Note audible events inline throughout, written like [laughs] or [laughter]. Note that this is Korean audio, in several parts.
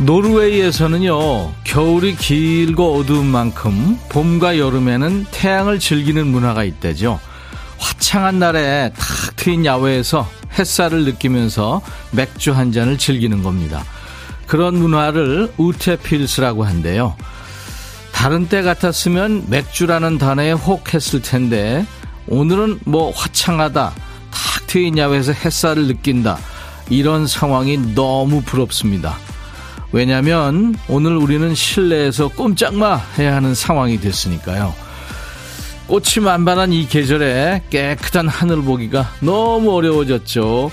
노르웨이에서는요, 겨울이 길고 어두운 만큼 봄과 여름에는 태양을 즐기는 문화가 있대죠. 화창한 날에 탁 트인 야외에서 햇살을 느끼면서 맥주 한 잔을 즐기는 겁니다. 그런 문화를 우테필스라고 한대요. 다른 때 같았으면 맥주라는 단어에 혹 했을 텐데 오늘은 뭐 화창하다, 탁 트인 야외에서 햇살을 느낀다 이런 상황이 너무 부럽습니다. 왜냐하면 오늘 우리는 실내에서 꼼짝마 해야 하는 상황이 됐으니까요. 꽃이 만반한 이 계절에 깨끗한 하늘 보기가 너무 어려워졌죠.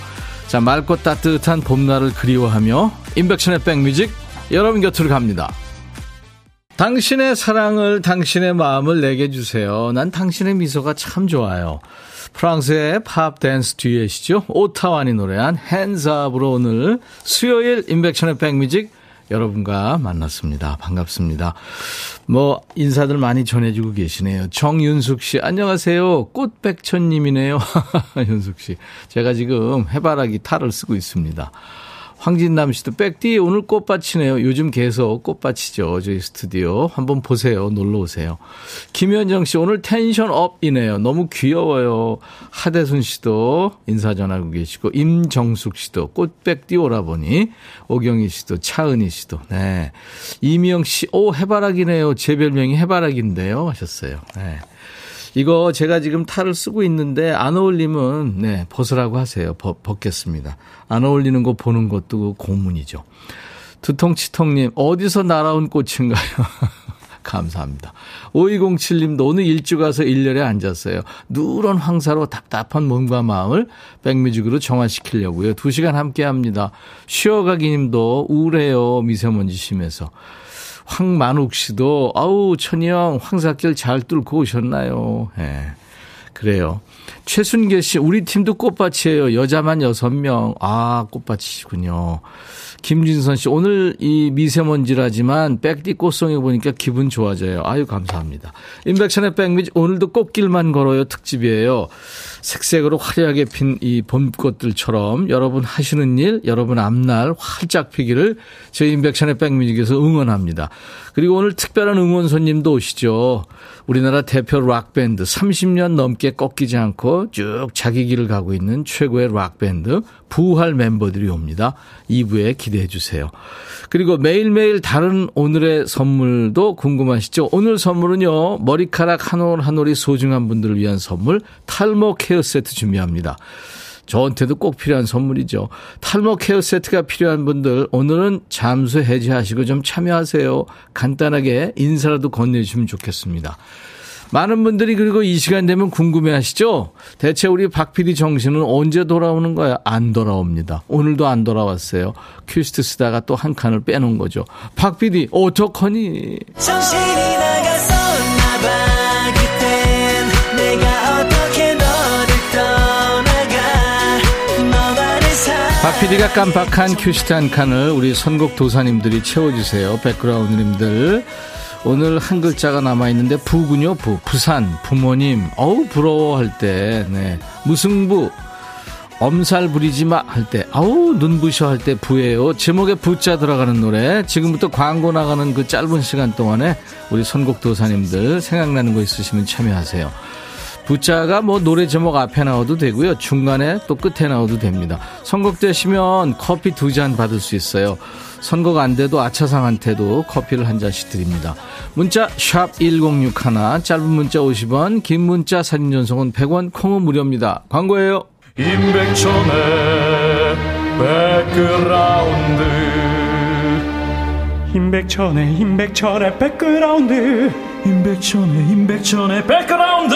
자, 맑고 따뜻한 봄날을 그리워하며 인백션의 백뮤직 여러분 곁으로 갑니다. 당신의 사랑을 당신의 마음을 내게 주세요. 난 당신의 미소가 참 좋아요. 프랑스의 팝 댄스 듀엣이죠. 오타완이 노래한 핸즈업으로 오늘 수요일 인백션의 백뮤직 여러분과 만났습니다. 반갑습니다. 뭐 인사들 많이 전해주고 계시네요. 정윤숙 씨 안녕하세요. 꽃백천님이네요. [laughs] 윤숙 씨 제가 지금 해바라기 탈을 쓰고 있습니다. 황진남 씨도 백디 오늘 꽃밭이네요. 요즘 계속 꽃밭이죠. 저희 스튜디오. 한번 보세요. 놀러 오세요. 김현정 씨 오늘 텐션 업이네요. 너무 귀여워요. 하대순 씨도 인사 전하고 계시고 임정숙 씨도 꽃백디 오라보니 오경희 씨도 차은희 씨도 네. 이미영 씨 오 해바라기네요. 제 별명이 해바라기인데요 하셨어요. 네. 이거 제가 지금 탈을 쓰고 있는데 안 어울리면 네, 벗으라고 하세요. 벗, 벗겠습니다. 안 어울리는 거 보는 것도 고문이죠. 두통치통님, 어디서 날아온 꽃인가요? [laughs] 감사합니다. 5207님도 오늘 일주 가서 1년에 앉았어요. 누런 황사로 답답한 몸과 마음을 백뮤직으로 정화시키려고요. 2시간 함께 합니다. 쉬어가기 님도 우울해요. 미세먼지 심해서. 황만욱 씨도 아우 천희형 황사길 잘 뚫고 오셨나요? 예. 네, 그래요. 최순계 씨 우리 팀도 꽃밭이에요. 여자만 여섯 명. 아 꽃밭이시군요. 김진선 씨, 오늘 이 미세먼지라지만 백디 꽃송이 보니까 기분 좋아져요. 아유, 감사합니다. 임백천의 백뮤직 오늘도 꽃길만 걸어요 특집이에요. 색색으로 화려하게 핀 이 봄꽃들처럼 여러분 하시는 일, 여러분 앞날 활짝 피기를 저희 임백천의 백뮤직에서 응원합니다. 그리고 오늘 특별한 응원 손님도 오시죠. 우리나라 대표 락밴드 30년 넘게 꺾이지 않고 쭉 자기 길을 가고 있는 최고의 락밴드 부활 멤버들이 옵니다. 2부에 기대해 주세요. 그리고 매일매일 다른 오늘의 선물도 궁금하시죠? 오늘 선물은요. 머리카락 한 올 한 올이 소중한 분들을 위한 선물 탈모 케어 세트 준비합니다. 저한테도 꼭 필요한 선물이죠. 탈모 케어 세트가 필요한 분들 오늘은 잠수 해지하시고 좀 참여하세요. 간단하게 인사라도 건네주시면 좋겠습니다. 많은 분들이 그리고 이 시간 되면 궁금해 하시죠? 대체 우리 박 PD 정신은 언제 돌아오는 거야? 안 돌아옵니다. 오늘도 안 돌아왔어요. 큐시트 쓰다가 또 한 칸을 빼놓은 거죠. 박 PD, 어떡하니? 정신이 PD가 깜빡한 큐시트 한 칸을 우리 선곡 도사님들이 채워주세요. 백그라운드님들. 오늘 한 글자가 남아있는데 부군요, 부. 부산, 부모님. 어우, 부러워 할 때, 네. 무승부, 엄살 부리지 마 할 때, 아우, 눈부셔 할 때 부예요. 제목에 부자 들어가는 노래. 지금부터 광고 나가는 그 짧은 시간 동안에 우리 선곡 도사님들 생각나는 거 있으시면 참여하세요. 부자가 뭐 노래 제목 앞에 나와도 되고요. 중간에 또 끝에 나와도 됩니다. 선곡되시면 커피 두 잔 받을 수 있어요. 선거가 안 돼도 아차상한테도 커피를 한 잔씩 드립니다. 문자 1061, 짧은 문자 50원, 긴 문자 사진 전송은 100원, 콩은 무료입니다. 광고예요. 임백천의 백그라운드 임백천의 임백천의 백그라운드 임백천의 임백천의 백그라운드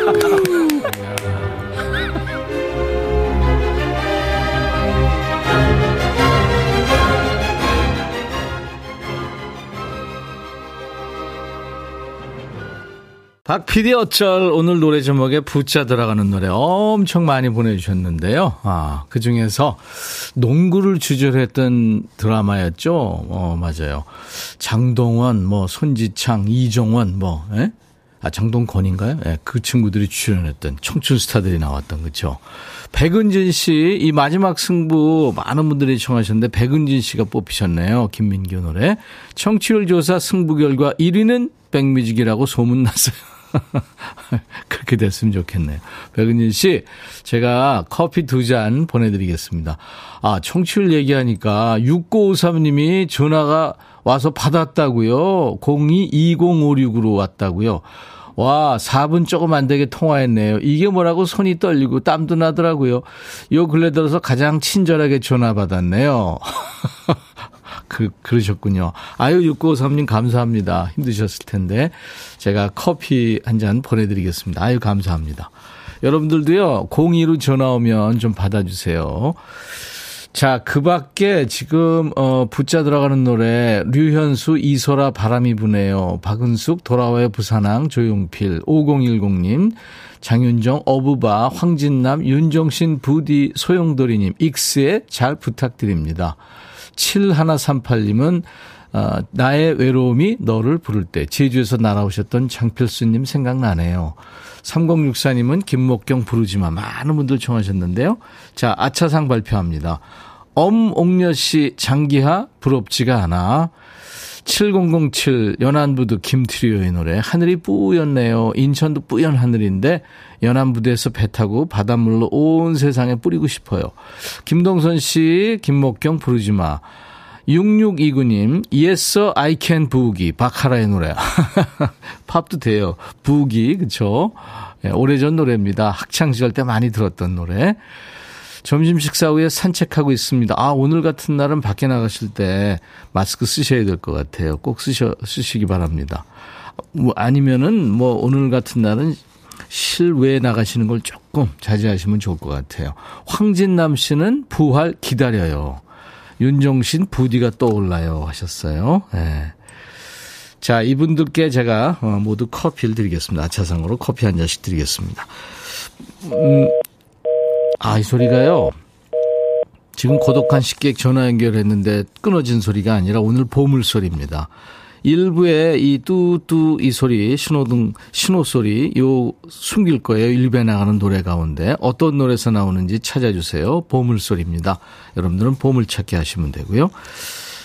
박 PD 어쩔 오늘 노래 제목에 부자 들어가는 노래 엄청 많이 보내주셨는데요. 아, 그 중에서 농구를 주제로 했던 드라마였죠. 어, 맞아요. 장동원, 뭐, 손지창, 이종원, 뭐, 예? 아, 장동건인가요? 예, 그 친구들이 출연했던 청춘 스타들이 나왔던, 그죠. 백은진 씨, 이 마지막 승부 많은 분들이 청하셨는데, 백은진 씨가 뽑히셨네요. 김민규 노래. 청취율 조사 승부 결과 1위는 백뮤직이라고 소문났어요. [laughs] 그렇게 됐으면 좋겠네요. 백은진 씨, 제가 커피 두 잔 보내드리겠습니다. 아, 청취율 얘기하니까 6953님이 전화가 와서 받았다고요. 022056으로 왔다고요. 와, 4분 조금 안 되게 통화했네요. 이게 뭐라고 손이 떨리고 땀도 나더라고요. 요 근래 들어서 가장 친절하게 전화 받았네요. [laughs] 그, 그러셨군요. 아유, 6953님 감사합니다. 힘드셨을 텐데. 제가 커피 한 잔 보내드리겠습니다. 아유, 감사합니다. 여러분들도요, 02로 전화 오면 좀 받아주세요. 자, 그 밖에 지금, 어, 붙자 들어가는 노래, 류현수, 이소라, 바람이 부네요. 박은숙, 돌아와요, 부산항, 조용필, 5010님, 장윤정, 어부바, 황진남, 윤정신, 부디, 소용돌이님, 익스에 잘 부탁드립니다. 7138님은 어, 나의 외로움이 너를 부를 때 제주에서 날아오셨던 장필수님 생각나네요. 3064님은 김목경 부르지마 많은 분들 청하셨는데요. 자 아차상 발표합니다. 엄옥녀 씨 장기하 부럽지가 않아. 7007 연안부두 김트리오의 노래 하늘이 뿌였네요. 인천도 뿌연 하늘인데 연안부두에서 배 타고 바닷물로 온 세상에 뿌리고 싶어요. 김동선 씨 김목경 부르지마. 6629님, Yes, I can 부기. 바카라의 노래. [laughs] 팝도 돼요. 부기, 그쵸? 네, 오래전 노래입니다. 학창시절 때 많이 들었던 노래. 점심 식사 후에 산책하고 있습니다. 아, 오늘 같은 날은 밖에 나가실 때 마스크 쓰셔야 될 것 같아요. 꼭 쓰셔, 쓰시기 바랍니다. 뭐, 아니면은 뭐 오늘 같은 날은 실외에 나가시는 걸 조금 자제하시면 좋을 것 같아요. 황진남 씨는 부활 기다려요. 윤종신 부디가 떠올라요 하셨어요. 네. 자, 이분들께 제가 어, 모두 커피를 드리겠습니다. 아차상으로 커피 한 잔씩 드리겠습니다. 음, 아, 이 소리가요. 지금 고독한 식객 전화 연결했는데 끊어진 소리가 아니라 오늘 보물 소리입니다. 일부에 이 뚜뚜 이 소리, 신호등, 신호 소리, 요 숨길 거예요. 일부에 나가는 노래 가운데. 어떤 노래에서 나오는지 찾아주세요. 보물 소리입니다. 여러분들은 보물 찾기 하시면 되고요.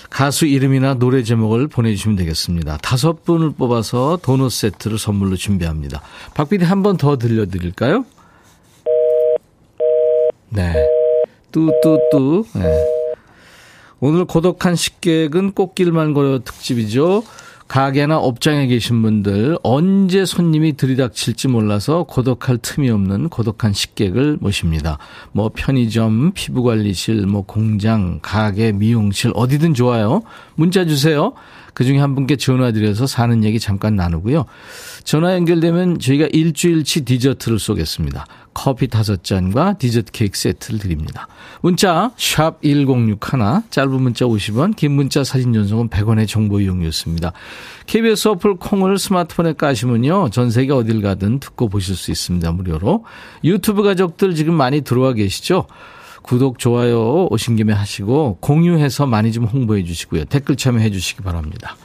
가수 이름이나 노래 제목을 보내주시면 되겠습니다. 다섯 분을 뽑아서 도넛 세트를 선물로 준비합니다. 박PD 한번 더 들려드릴까요? 네. 뚜뚜뚜. 네. 오늘 고독한 식객은 꽃길만 걸어 특집이죠. 가게나 업장에 계신 분들 언제 손님이 들이닥칠지 몰라서 고독할 틈이 없는 고독한 식객을 모십니다. 뭐 편의점, 피부관리실, 뭐 공장, 가게, 미용실 어디든 좋아요. 문자 주세요. 그중에 한 분께 전화 드려서 사는 얘기 잠깐 나누고요. 전화 연결되면 저희가 일주일치 디저트를 쏘겠습니다. 커피 다섯 잔과 디저트 케이크 세트를 드립니다. 문자 1061, 짧은 문자 50원, 긴 문자 사진 전송은 100원의 정보 이용료였습니다. KBS 어플 콩을 스마트폰에 까시면요. 전 세계 어딜 가든 듣고 보실 수 있습니다. 무료로. 유튜브 가족들 지금 많이 들어와 계시죠? 구독, 좋아요 오신 김에 하시고 공유해서 많이 좀 홍보해 주시고요. 댓글 참여해 주시기 바랍니다.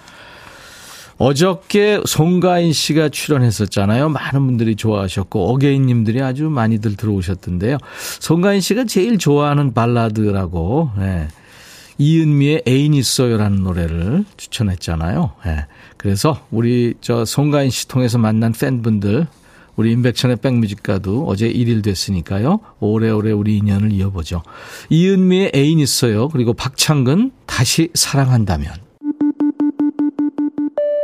어저께 송가인 씨가 출연했었잖아요. 많은 분들이 좋아하셨고 어게인님들이 아주 많이들 들어오셨던데요. 송가인 씨가 제일 좋아하는 발라드라고 네. 이은미의 애인 있어요라는 노래를 추천했잖아요. 네. 그래서 우리 저 송가인 씨 통해서 만난 팬분들 우리 임백천의 백뮤직가도 어제 1일 됐으니까요. 오래오래 우리 인연을 이어보죠. 이은미의 애인 있어요. 그리고 박창근 다시 사랑한다면.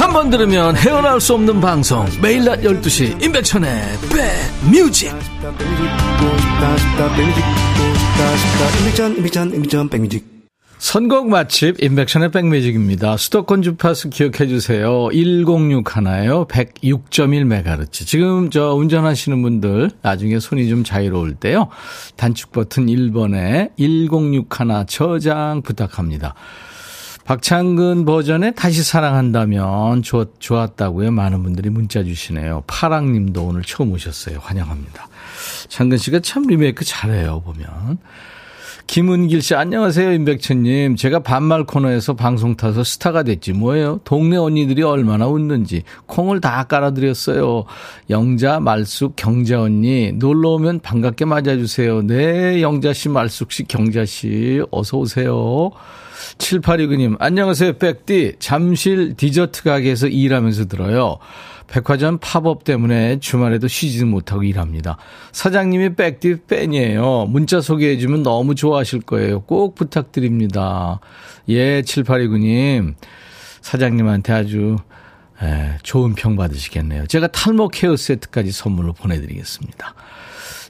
한 번 들으면 헤어나올 수 없는 방송 매일 낮 12시 임백천의 백뮤직 선곡 맛집 인백션의 백뮤직입니다. 수도권 주파수 기억해 주세요. 106 하나요. 106.1MHz. 지금 저 운전하시는 분들 나중에 손이 좀 자유로울 때요. 단축 버튼 1번에 106 하나 저장 부탁합니다. 박창근 버전에 다시 사랑한다면 좋, 좋았다고요. 많은 분들이 문자 주시네요. 파랑님도 오늘 처음 오셨어요. 환영합니다. 창근 씨가 참 리메이크 잘해요. 보면. 김은길 씨, 안녕하세요, 임백천님. 제가 반말 코너에서 방송 타서 스타가 됐지, 뭐예요? 동네 언니들이 얼마나 웃는지. 콩을 다 깔아드렸어요. 영자, 말숙, 경자 언니. 놀러 오면 반갑게 맞아주세요. 네, 영자 씨, 말숙 씨, 경자 씨. 어서오세요. 7829님, 안녕하세요, 백디. 잠실 디저트 가게에서 일하면서 들어요. 백화점 팝업 때문에 주말에도 쉬지 못하고 일합니다. 사장님이 백디 팬이에요. 문자 소개해주면 너무 좋아하실 거예요. 꼭 부탁드립니다. 예, 7829님. 사장님한테 아주 에, 좋은 평 받으시겠네요. 제가 탈모 케어 세트까지 선물로 보내드리겠습니다.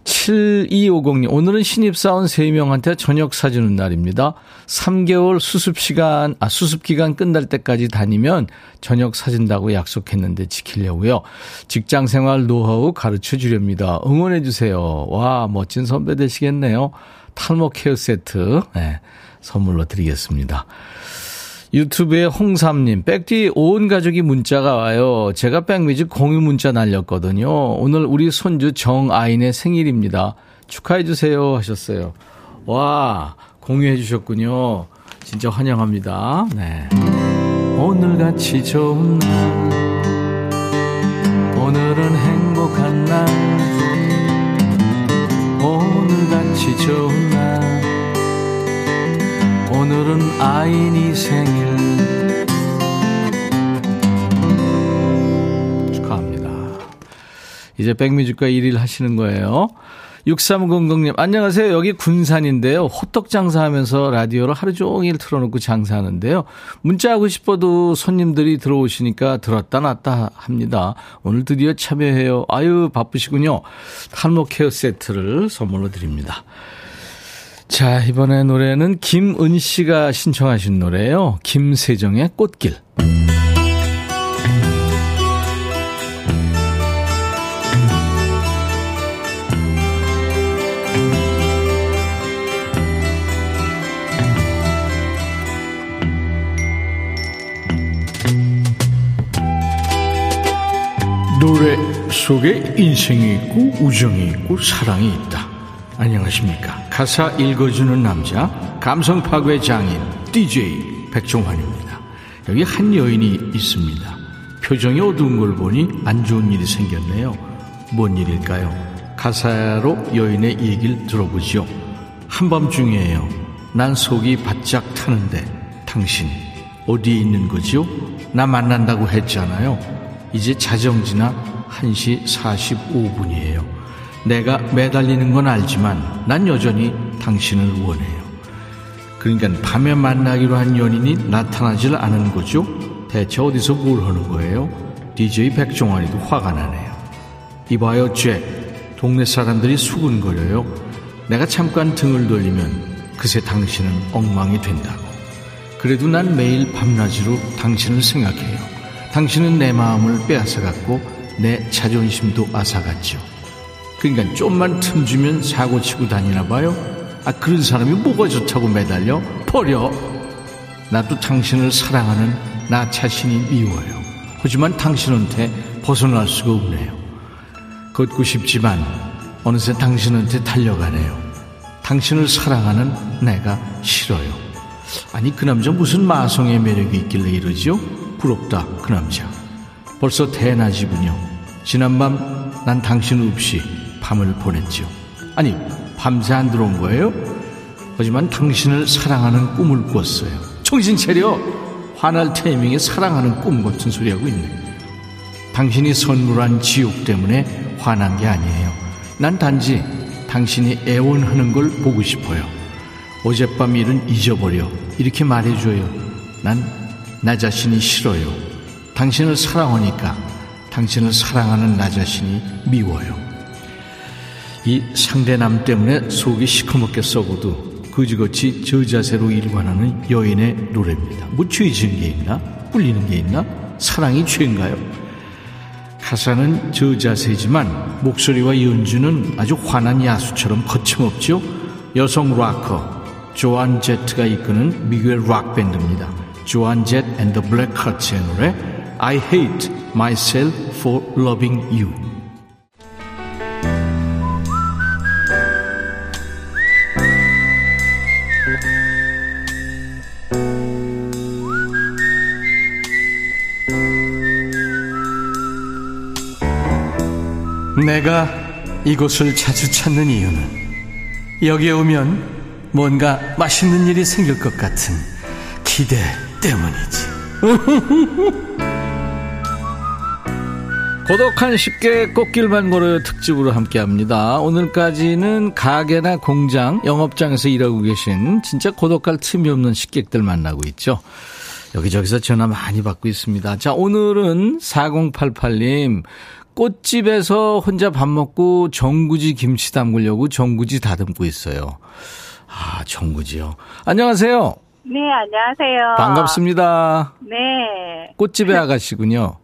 7250님, 오늘은 신입사원 3명한테 저녁 사주는 날입니다. 3개월 수습시간, 아, 수습기간 끝날 때까지 다니면 저녁 사준다고 약속했는데 지키려고요. 직장 생활 노하우 가르쳐 주렵니다. 응원해주세요. 와, 멋진 선배 되시겠네요. 탈모 케어 세트, 네, 선물로 드리겠습니다. 유튜브에 홍삼님, 백뒤 온 가족이 문자가 와요. 제가 백뮤직 공유 문자 날렸거든요. 오늘 우리 손주 정아인의 생일입니다. 축하해주세요. 하셨어요. 와, 공유해주셨군요. 진짜 환영합니다. 네. 오늘같이 좋은 날, 오늘은 행복한 날, 오늘같이 좋은 날, 오늘은 아인이 생일 축하합니다. 이제 백뮤직과 1일 하시는 거예요. 6300님, 안녕하세요. 여기 군산인데요. 호떡 장사하면서 라디오를 하루 종일 틀어놓고 장사하는데요. 문자하고 싶어도 손님들이 들어오시니까 들었다 놨다 합니다. 오늘 드디어 참여해요. 아유, 바쁘시군요. 탈모 케어 세트를 선물로 드립니다. 자, 이번에 노래는 김은 씨가 신청하신 노래예요. 김세정의 꽃길. 노래 속에 인생이 있고 우정이 있고 사랑이 있다. 안녕하십니까. 가사 읽어주는 남자, 감성 파괴 장인, DJ 백종환입니다. 여기 한 여인이 있습니다. 표정이 어두운 걸 보니 안 좋은 일이 생겼네요. 뭔 일일까요? 가사로 여인의 얘기를 들어보죠. 한밤중이에요. 난 속이 바짝 타는데 당신 어디에 있는 거지요? 나 만난다고 했잖아요. 이제 자정지나 1시 45분이에요. 내가 매달리는 건 알지만 난 여전히 당신을 원해요. 그러니까 밤에 만나기로 한 연인이 나타나질 않은 거죠? 대체 어디서 뭘 하는 거예요? DJ 백종환이도 화가 나네요. 이봐요, 잭. 동네 사람들이 수군거려요. 내가 잠깐 등을 돌리면 그새 당신은 엉망이 된다고. 그래도 난 매일 밤낮으로 당신을 생각해요. 당신은 내 마음을 빼앗아갔고 내 자존심도 앗아갔죠. 그러니까 좀만 틈 주면 사고 치고 다니나 봐요. 아 그런 사람이 뭐가 좋다고 매달려 버려. 나도 당신을 사랑하는 나 자신이 미워요. 하지만 당신한테 벗어날 수가 없네요. 걷고 싶지만 어느새 당신한테 달려가네요. 당신을 사랑하는 내가 싫어요. 아니 그 남자 무슨 마성의 매력이 있길래 이러지요? 부럽다 그 남자. 벌써 대낮이군요. 지난밤 난 당신 없이 밤을 보냈죠. 아니 밤새 안 들어온 거예요? 하지만 당신을 사랑하는 꿈을 꿨어요. 정신 차려! 화날 타이밍에 사랑하는 꿈 같은 소리 하고 있네. 당신이 선물한 지옥 때문에 화난 게 아니에요. 난 단지 당신이 애원하는 걸 보고 싶어요. 어젯밤 일은 잊어버려. 이렇게 말해줘요. 난 나 자신이 싫어요. 당신을 사랑하니까 당신을 사랑하는 나 자신이 미워요. 이 상대남 때문에 속이 시커멓게 썩어도 그지같이 저 자세로 일관하는 여인의 노래입니다. 뭐 죄 지은 게 있나? 꿀리는 게 있나? 사랑이 죄인가요? 가사는 저 자세지만 목소리와 연주는 아주 환한 야수처럼 거침없죠. 여성 락커 조안 제트가 이끄는 미국의 락 밴드입니다. Joan Jett and the Blackhearts의 노래 I hate myself for loving you. 내가 이곳을 자주 찾는 이유는 여기에 오면 뭔가 맛있는 일이 생길 것 같은 기대 때문이지. [laughs] 고독한 쉽게 꽃길만 걸어 특집으로 함께 합니다. 오늘까지는 가게나 공장, 영업장에서 일하고 계신 진짜 고독할 틈이 없는 식객들 만나고 있죠. 여기저기서 전화 많이 받고 있습니다. 자, 오늘은 4088님, 꽃집에서 혼자 밥 먹고 정구지 김치 담그려고 정구지 다듬고 있어요. 아, 정구지요. 안녕하세요. 네, 안녕하세요. 반갑습니다. 네. 꽃집의 아가씨군요.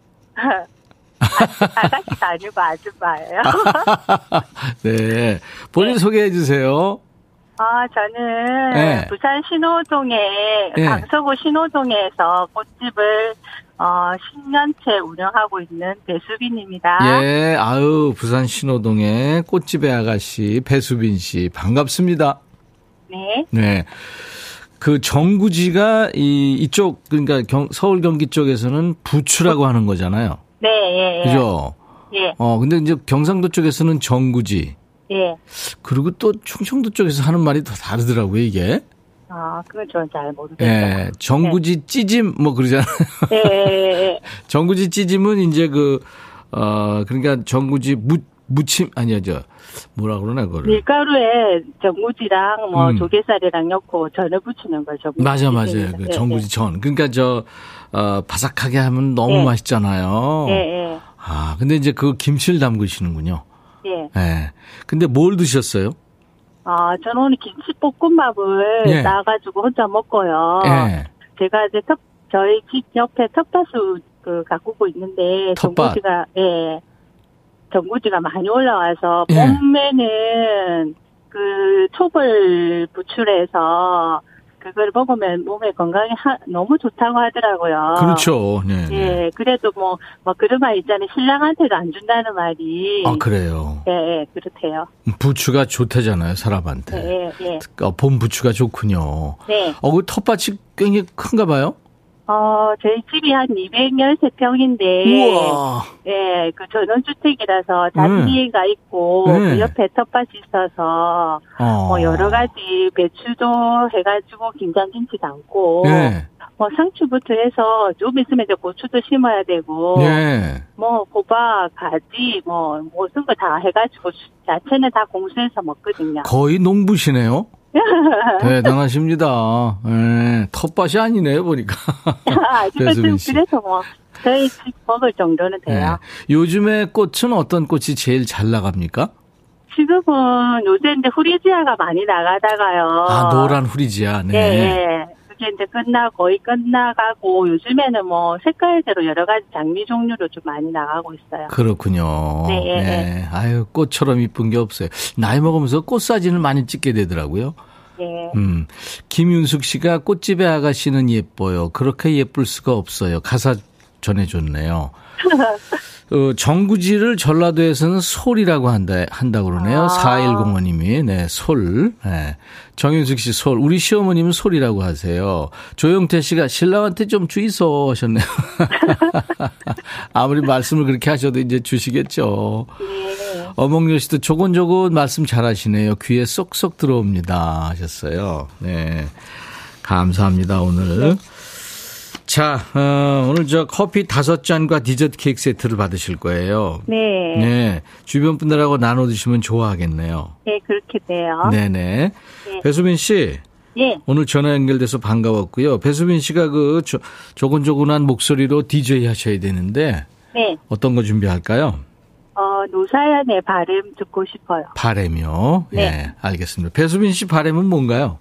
아가씨가 아니고 아줌마예요. 네. 본인 네. 소개해 주세요. 아, 저는 네. 부산 신호동에, 네. 강서구 신호동에서 꽃집을 어, 10년째 운영하고 있는 배수빈입니다. 예, 아유, 부산 신호동의 꽃집의 아가씨 배수빈 씨 반갑습니다. 네. 네. 그 정구지가 이 이쪽 그러니까 경, 서울 경기 쪽에서는 부추라고 하는 거잖아요. 네, 예, 예. 그죠? 예, 어, 근데 이제 경상도 쪽에서는 정구지. 예. 그리고 또 충청도 쪽에서 하는 말이 더 다르더라고요, 이게. 아, 그건 저는 잘 모르겠어요. 예. 정구지 찌짐 뭐 그러잖아요. 예, 예, 예. [laughs] 정구지 찌짐은 이제 그, 어, 그러니까 정구지 무, 무침, 아니야, 저, 뭐라 그러나, 그거를. 밀가루에 전구지랑 뭐 음. 조개살이랑 넣고 전을 부치는 거죠. 맞아, 맞아요. 예, 그 예, 정구지 전. 그러니까 저, 어, 바삭하게 하면 너무 예. 맛있잖아요. 예, 예. 아, 근데 이제 그 김치를 담그시는군요. 예. 예. 근데 뭘 드셨어요? 아, 저는 오늘 김치볶음밥을 예. 싸가지고 혼자 먹고요. 예. 제가 이제 텃, 저희 집 옆에 텃밭을 그 가꾸고 있는데 텃밭. 전구지가 예 전구지가 많이 올라와서 예. 봄에는 그 촉을 부출해서 그걸 먹으면 몸에 건강에 하- 너무 좋다고 하더라고요. 그렇죠. 네. 네. 예, 그래도 뭐, 뭐, 그런 말 있잖아요. 신랑한테도 안 준다는 말이. 아, 그래요. 예, 예, 그렇대요. 부추가 좋다잖아요, 사람한테. 예, 예. 어, 봄 부추가 좋군요. 네. 어, 그 텃밭이 굉장히 큰가 봐요? 어, 저희 집이 한 213평인데, 우와. 예, 그 전원주택이라서 네. 잔디가 있고, 네. 그 옆에 텃밭이 있어서, 어. 뭐, 여러 가지 배추도 해가지고, 김장김치 담고, 네. 뭐, 상추부터 해서, 좀 있으면 이제 고추도 심어야 되고, 네. 뭐, 호박, 가지, 뭐, 모든 거 다 해가지고, 야채는 다 공수해서 먹거든요. 거의 농부시네요. [laughs] 대단하십니다. 예. 텃밭이 아니네요, 보니까. [laughs] 배수빈 씨. 그래서 뭐, 저희 집 먹을 정도는 돼요. 예. 요즘에 꽃은 어떤 꽃이 제일 잘 나갑니까? 지금은 요새 이제 후리지아가 많이 나가다가요. 아, 노란 후리지아. 네. 예, 예. 그게 이제 끝나, 거의 끝나가고, 요즘에는 뭐, 색깔대로 여러 가지 장미 종류로 좀 많이 나가고 있어요. 그렇군요. 네, 예, 네. 아유, 꽃처럼 이쁜 게 없어요. 나이 먹으면서 꽃 사진을 많이 찍게 되더라고요. 예. 음. 김윤숙 씨가 꽃집의 아가씨는 예뻐요. 그렇게 예쁠 수가 없어요. 가사 전해줬네요. 어, 정구지를 전라도에서는 솔이라고 한다, 한다 그러네요. 아. 4105님이. 네, 솔. 네. 정윤숙 씨 솔. 우리 시어머님은 솔이라고 하세요. 조영태 씨가 신랑한테 좀 주이소 하셨네요. [laughs] 아무리 말씀을 그렇게 하셔도 이제 주시겠죠. 예. 어몽여 씨도 조곤조곤 말씀 잘하시네요. 귀에 쏙쏙 들어옵니다. 하셨어요. 네. 감사합니다, 오늘. 자, 어, 오늘 저 커피 다섯 잔과 디저트 케이크 세트를 받으실 거예요. 네. 네. 주변 분들하고 나눠 드시면 좋아하겠네요. 네, 그렇게 돼요. 네네. 네. 배수빈 씨. 예. 오늘 전화 연결돼서 반가웠고요. 배수빈 씨가 그 조, 조곤조곤한 목소리로 DJ 하셔야 되는데 네. 어떤 거 준비할까요? 어, 노사연의 발음 듣고 싶어요. 바램이요. 네. 예, 알겠습니다. 배수빈 씨 바램은 뭔가요?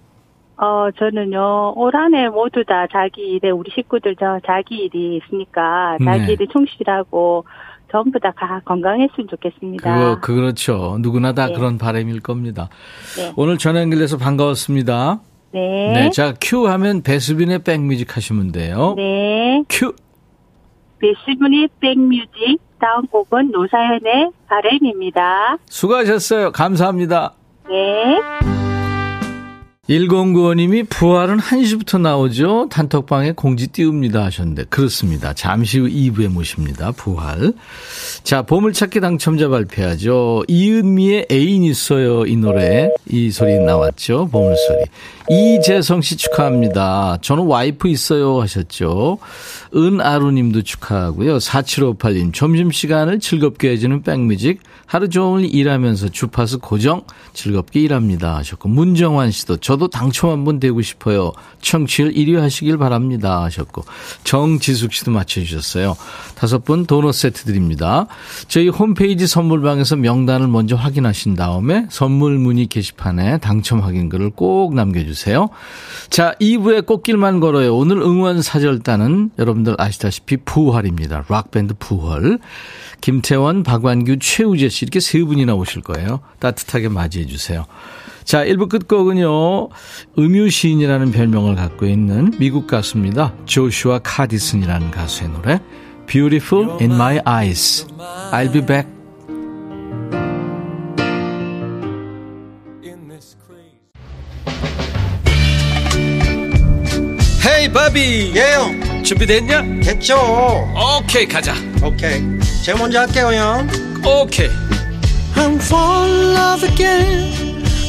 어, 저는요, 올 한 해 모두 다 자기 일에, 우리 식구들 저 자기 일이 있으니까, 자기 네. 일에 충실하고, 전부 다 가- 건강했으면 좋겠습니다. 그거 그렇죠. 누구나 다 네. 그런 바램일 겁니다. 네. 오늘 전화 연결돼서 반가웠습니다. 네. 네, 자 큐 하면 배수빈의 백뮤직 하시면 돼요. 네. 큐. 베스분의 백뮤직, 다음 곡은 노사연의 바램입니다. 수고하셨어요. 감사합니다. 네. 1095님이 부활은 1시부터 나오죠. 단톡방에 공지 띄웁니다 하셨는데 그렇습니다. 잠시 후 2부에 모십니다. 부활. 자, 보물찾기 당첨자 발표하죠. 이은미의 애인 있어요. 이 노래. 이 소리 나왔죠. 보물소리. 이재성 씨 축하합니다. 저는 와이프 있어요 하셨죠. 은아루 님도 축하하고요. 4758님 점심시간을 즐겁게 해주는 백뮤직. 하루 종일 일하면서 주파수 고정 즐겁게 일합니다 하셨고 문정환 씨도 저도 당첨 한번 되고 싶어요. 청취율 1위 하시길 바랍니다 하셨고 정지숙 씨도 맞춰주셨어요. 다섯 분 도넛 세트 드립니다. 저희 홈페이지 선물방에서 명단을 먼저 확인하신 다음에 선물 문의 게시판에 당첨 확인글을 꼭 남겨주세요. 자 2부에 꽃길만 걸어요. 오늘 응원 사절단은 여러분들 아시다시피 부활입니다. 락밴드 부활. 김태원, 박완규, 최우재 씨 이렇게 세 분이나 오실 거예요. 따뜻하게 맞이해 주세요. 자, 1부 끝곡은요. 음유 시인이라는 별명을 갖고 있는 미국 가수입니다. 조슈아 카디슨이라는 가수의 노래 Beautiful in my eyes. I'll be back. 헤이 바비 예영 준비됐냐? 됐죠 오케이 가자 오케이 제가 먼저 할게요 형 오케이 I'm fall in love again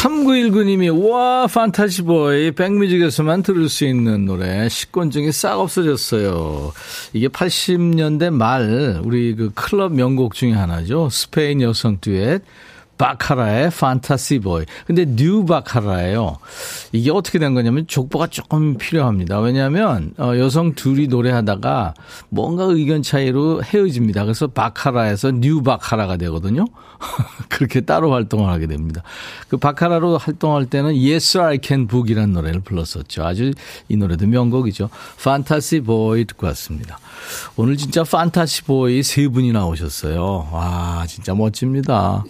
3919님이 와 Fantasy Boy 백뮤직에서만 들을 수 있는 노래 식곤증이 싹 없어졌어요. 이게 80년대 말 우리 그 클럽 명곡 중에 하나죠. 스페인 여성 듀엣 바카라의 Fantasy Boy. 근데 New Baccara예요. 이게 어떻게 된 거냐면 족보가 조금 필요합니다. 왜냐하면 어, 여성 둘이 노래하다가 뭔가 의견 차이로 헤어집니다. 그래서 바카라에서 New Baccara가 되거든요. [laughs] 그렇게 따로 활동을 하게 됩니다. 그 바카라로 활동할 때는 Yes I Can Book이라는 노래를 불렀었죠. 아주 이 노래도 명곡이죠. 판타시 보이 듣고 왔습니다. 오늘 진짜 판타시 보이 세 분이 나오셨어요. 와 진짜 멋집니다.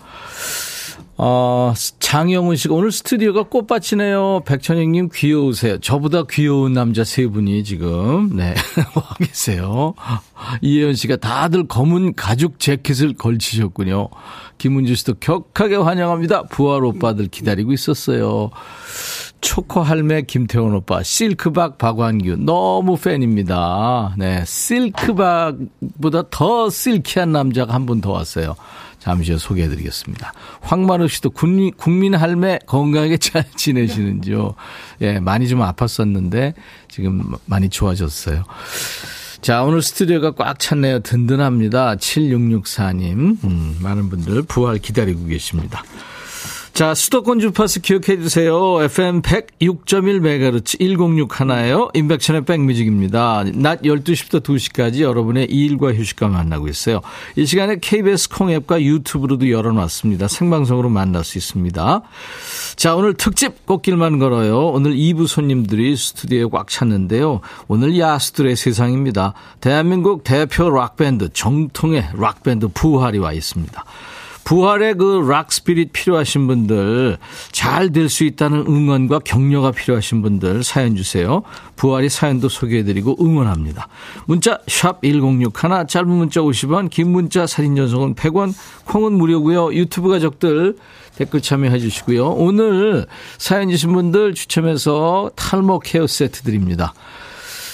어, 장영훈 씨가 오늘 스튜디오가 꽃밭이네요. 백천영님 귀여우세요. 저보다 귀여운 남자 세 분이 지금, 네, [laughs] 와 계세요. 이혜연 씨가 다들 검은 가죽 재킷을 걸치셨군요. 김은주 씨도 격하게 환영합니다. 부활 오빠들 기다리고 있었어요. 초코 할매 김태원 오빠, 실크박 박완규 너무 팬입니다. 네, 실크박보다 더 실키한 남자가 한 분 더 왔어요. 잠시 후 소개해드리겠습니다. 황만우 씨도 국민, 국민 할매 건강하게 잘 [laughs] 지내시는지요? 예, 많이 좀 아팠었는데 지금 많이 좋아졌어요. 자, 오늘 스튜디오가 꽉 찼네요. 든든합니다. 7664님. 음, 많은 분들 부활 기다리고 계십니다. 자, 수도권 주파수 기억해 주세요. FM 106.1MHz 106 하나예요. 인백천의 백뮤직입니다. 낮 12시부터 2시까지 여러분의 일과 휴식과 만나고 있어요. 이 시간에 KBS 콩앱과 유튜브로도 열어놨습니다. 생방송으로 만날 수 있습니다. 자, 오늘 특집 꽃길만 걸어요. 오늘 2부 손님들이 스튜디오에 꽉 찼는데요. 오늘 야수들의 세상입니다. 대한민국 대표 락밴드, 정통의 락밴드 부활이 와 있습니다. 부활의 그 rock spirit 필요하신 분들, 잘 될 수 있다는 응원과 격려가 필요하신 분들 사연 주세요. 부활이 사연도 소개해드리고 응원합니다. 문자 샵 1061, 짧은 문자 50원, 긴 문자 사진 전송은 100원, 콩은 무료고요. 유튜브 가족들 댓글 참여해 주시고요. 오늘 사연 주신 분들 추첨해서 탈모 케어 세트 드립니다.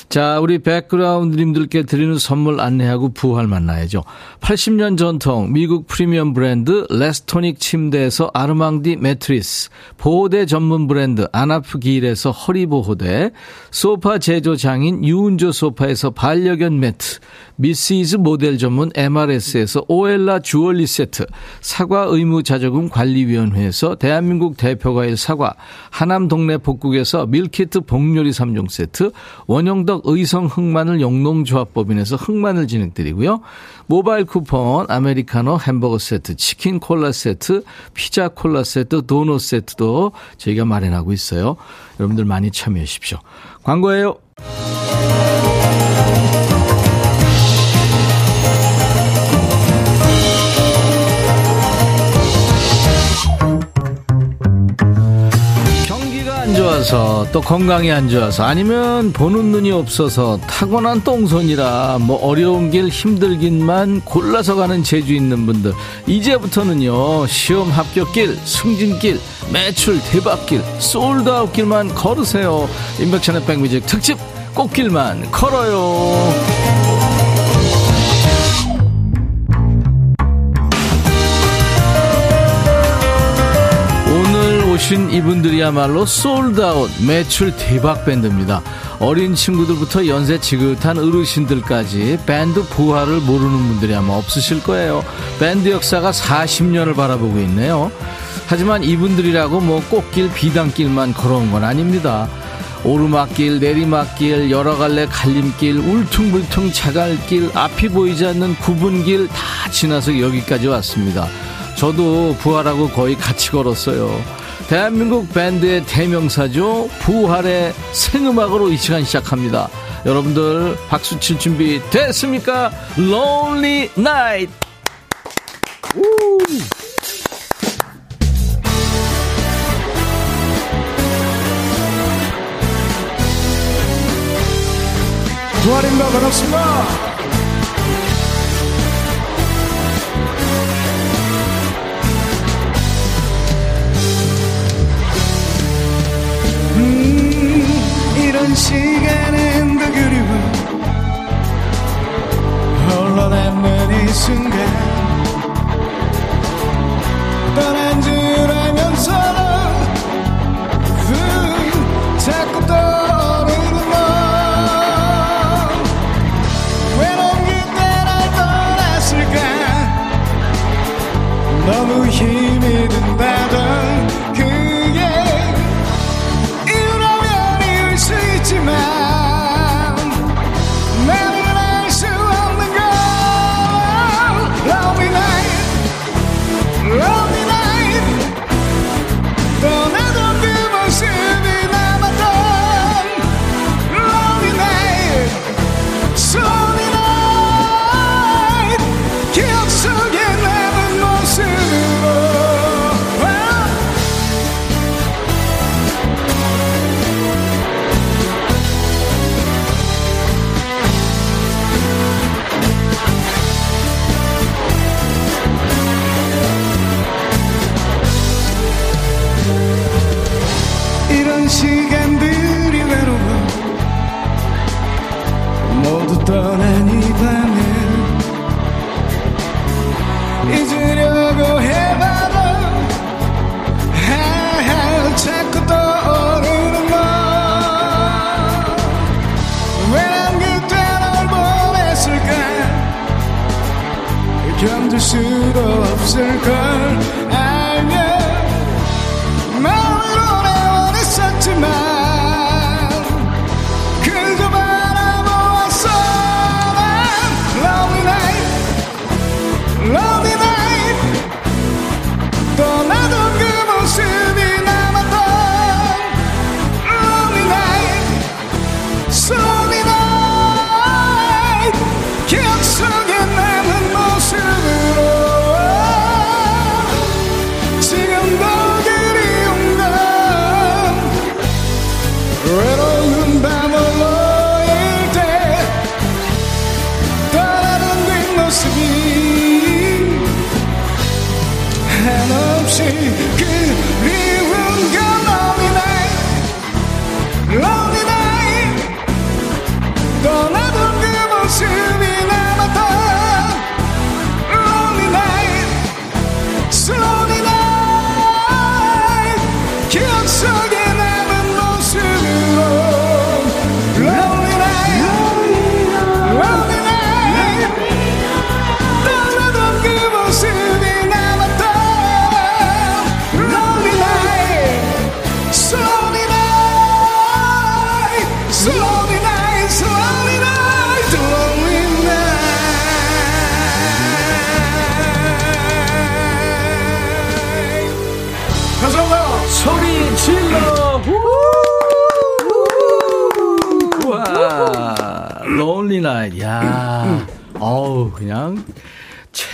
자, 우리 백그라운드님들께 드리는 선물 안내하고 부활 만나야죠. 80년 전통 미국 프리미엄 브랜드 레스토닉 침대에서 아르망디 매트리스, 보호대 전문 브랜드 아나프길에서 허리보호대, 소파 제조 장인 유운조 소파에서 반려견 매트, 미시즈 모델 전문 MRS에서 오엘라 주얼리 세트, 사과 의무 자조금 관리위원회에서 대한민국 대표과일 사과, 하남 동네 복국에서 밀키트 복요리 3종 세트, 원형덕 의성 흑마늘 영농조합법인에서 흑마늘 진행드리고요. 모바일 쿠폰, 아메리카노 햄버거 세트, 치킨 콜라 세트, 피자 콜라 세트, 도넛 세트도 저희가 마련하고 있어요. 여러분들 많이 참여해 주십시오. 광고예요. 좋아서 또 건강이 안 좋아서 아니면 보는 눈이 없어서 타고난 똥손이라 뭐 어려운 길 힘들긴만 골라서 가는 재주 있는 분들. 이제부터는요 시험 합격길 승진길 매출 대박길 솔드아웃 길만 걸으세요. 임백천의 백뮤직 특집 꽃길만 걸어요 오신 이분들이야말로 솔드아웃 매출 대박 밴드입니다. 어린 친구들부터 연세 지긋한 어르신들까지 밴드 부활을 모르는 분들이 아마 없으실 거예요. 밴드 역사가 40년을 바라보고 있네요. 하지만 이분들이라고 뭐 꽃길 비단길만 걸어온 건 아닙니다. 오르막길, 내리막길, 여러 갈래 갈림길, 울퉁불퉁 자갈길, 앞이 보이지 않는 구분길 다 지나서 여기까지 왔습니다. 저도 부활하고 거의 같이 걸었어요. 대한민국 밴드의 대명사죠. 부활의 생음악으로 이 시간 시작합니다. 여러분들 박수 칠 준비 됐습니까? Lonely Night. 우! 부활인가 반갑습니다 이런 시간은 더 그리워. 홀로 남는 이 순간. 떠난 줄 알면서도 음, 자꾸 떠오르는 너. 외로운 그때 날 떠났을까? 너무 힘이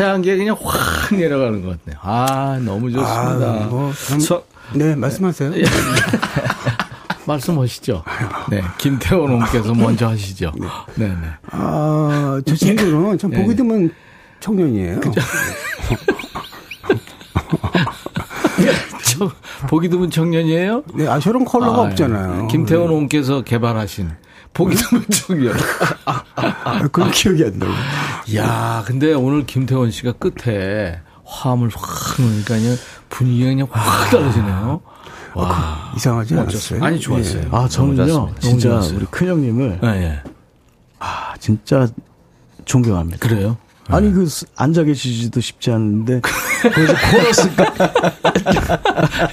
최한계 그냥 확 내려가는 것 같네요. 아, 너무 좋습니다. 아, 뭐, 참- 서- 네, 말씀하세요. [laughs] 말씀하시죠. 네, 김태원 님께서 먼저 하시죠. 네, 네. 아, 저 친구는 참 보기 드문 청년이에요. [laughs] 저, 보기 드문 청년이에요? 네, 아, 저런 컬러가 아, 없잖아요. 김태원 님께서 개발하신 보기 드문 청년. 아, 그건 기억이 안 나요. 야, 근데 오늘 김태원 씨가 끝에 화음을 확 넣으니까 그냥 분위기가 그냥 확 달라지네요. 와. 이상하지 멋졌어요. 않았어요? 아니, 좋았어요. 아, 저는요. 진짜 좋았어요. 우리 큰 형님을 예, 예. 아, 진짜 존경합니다. 그래요? 아니, 그, 스- 앉아 계시지도 쉽지 않은데, [laughs] 거기서 코러스가, [laughs]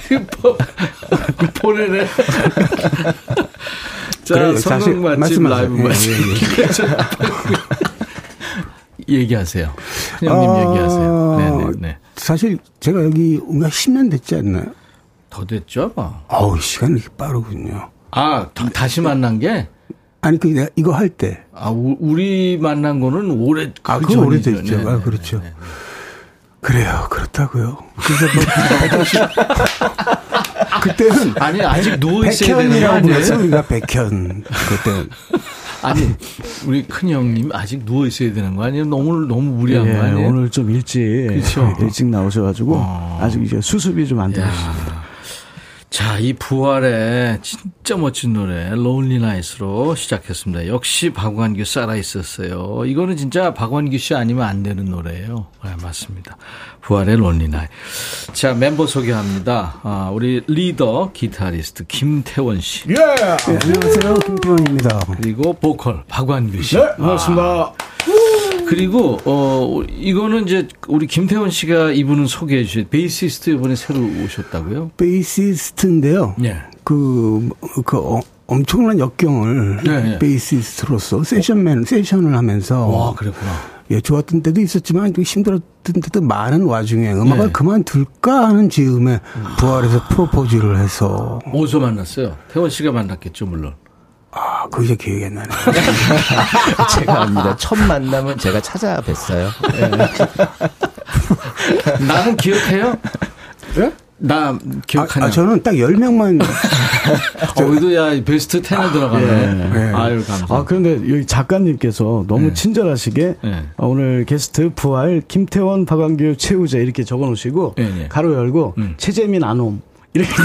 그 보내네. [laughs] 자, 그래요. 다시 성공 맛집 말씀하세요. 라이브 예, 맛집. [laughs] 얘기하세요. 형님 아, 얘기하세요. 네네. 네. 사실 제가 여기 온가 10년 됐지 않나요? 더 됐죠? 아우, 시간이 이렇게 빠르군요. 아, 다- 다시 만난 게? 아니, 그, 내가 이거 할 때. 아, 우- 우리 만난 거는 오래, 아, 그그 전이죠. 오래됐죠. 네, 아, 네, 그렇죠. 네, 네. 그래요. 그렇다고요. 그래서 뭐, [laughs] 그때는 아니, 아직 누워 있어야 되는 거 백현이라고? 불렀어, 우리가 백현. 그때. 아니, 우리 큰 형님 아직 누워 있어야 되는 거 아니에요? 너무, 너무 무리한 예, 거 아니에요? 오늘 좀 일찍, 그쵸. 일찍 나오셔가지고, 어. 아직 이제 수습이 좀 안 되셨습니다. 자, 이 부활의 진짜 멋진 노래 Lonely Night으로 시작했습니다. 역시 박완규 살아 있었어요. 이거는 진짜 박완규 씨 아니면 안 되는 노래예요. 네, 맞습니다. 부활의 Lonely Night. 자, 멤버 소개합니다. 아, 우리 리더 기타리스트 김태원 씨. 네, 안녕하세요. 김태원입니다. 그리고 보컬 박완규 씨. 반갑습니다. 그리고 어 이거는 이제 우리 김태원 씨가 이분은 소개해 주신 베이시스트 이번에 새로 오셨다고요? 베이시스트인데요. 네. 그, 그, 어, 엄청난 역경을 네, 네. 베이시스트로서 세션맨, 세션을 하면서. 와, 그랬구나. 예, 좋았던 때도 있었지만 좀 힘들었던 때도 많은 와중에 음악을 네. 그만둘까 하는 즈음에 부활해서 프로포즈를 해서 어디서 만났어요? 태원 씨가 만났겠죠, 물론. 아, 그게 기억이 안 나네. [laughs] 제가 압니다. 첫 만남은 제가 찾아뵀어요. [laughs] 나는 기억해요? 예? 나 아, 기억하냐? 아, 저는 딱 10명만 어이도 야 베스트 10에 들어가네. 예. 아유 감사. 아, 그런데 여기 작가님께서 너무 네. 친절하시게 네. 어, 오늘 게스트 부활 김태원, 박완규, 최우재 이렇게 적어 놓으시고 네, 네. 가로 열고 음. 최재민 안옴 이렇게 [laughs]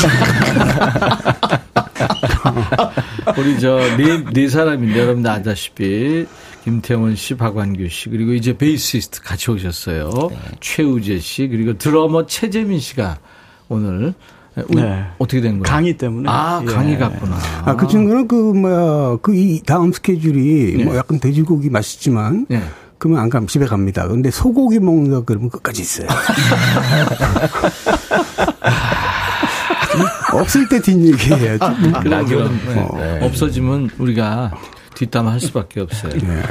우리 저네 네 사람인데 여러분들 아다시피 김태원 씨, 박완규 씨 그리고 이제 베이시스트 같이 오셨어요. 최우재 씨 그리고 드러머 최재민 씨가 오늘 네. 어떻게 된 거예요? 강의 때문에 아 예. 강의 갔구나. 아, 그 친구는 그, 뭐야, 그, 이 다음 스케줄이 뭐 약간 돼지고기 맛있지만, 네. 그러면 안 가면 집에 갑니다. 근데 소고기 먹는다 그러면 끝까지 있어요. [laughs] 없을 때 뒷얘기 해야지. 그럼, 그럼. 네. 네. 없어지면 우리가 뒷담화 할 수밖에 없어요. 네.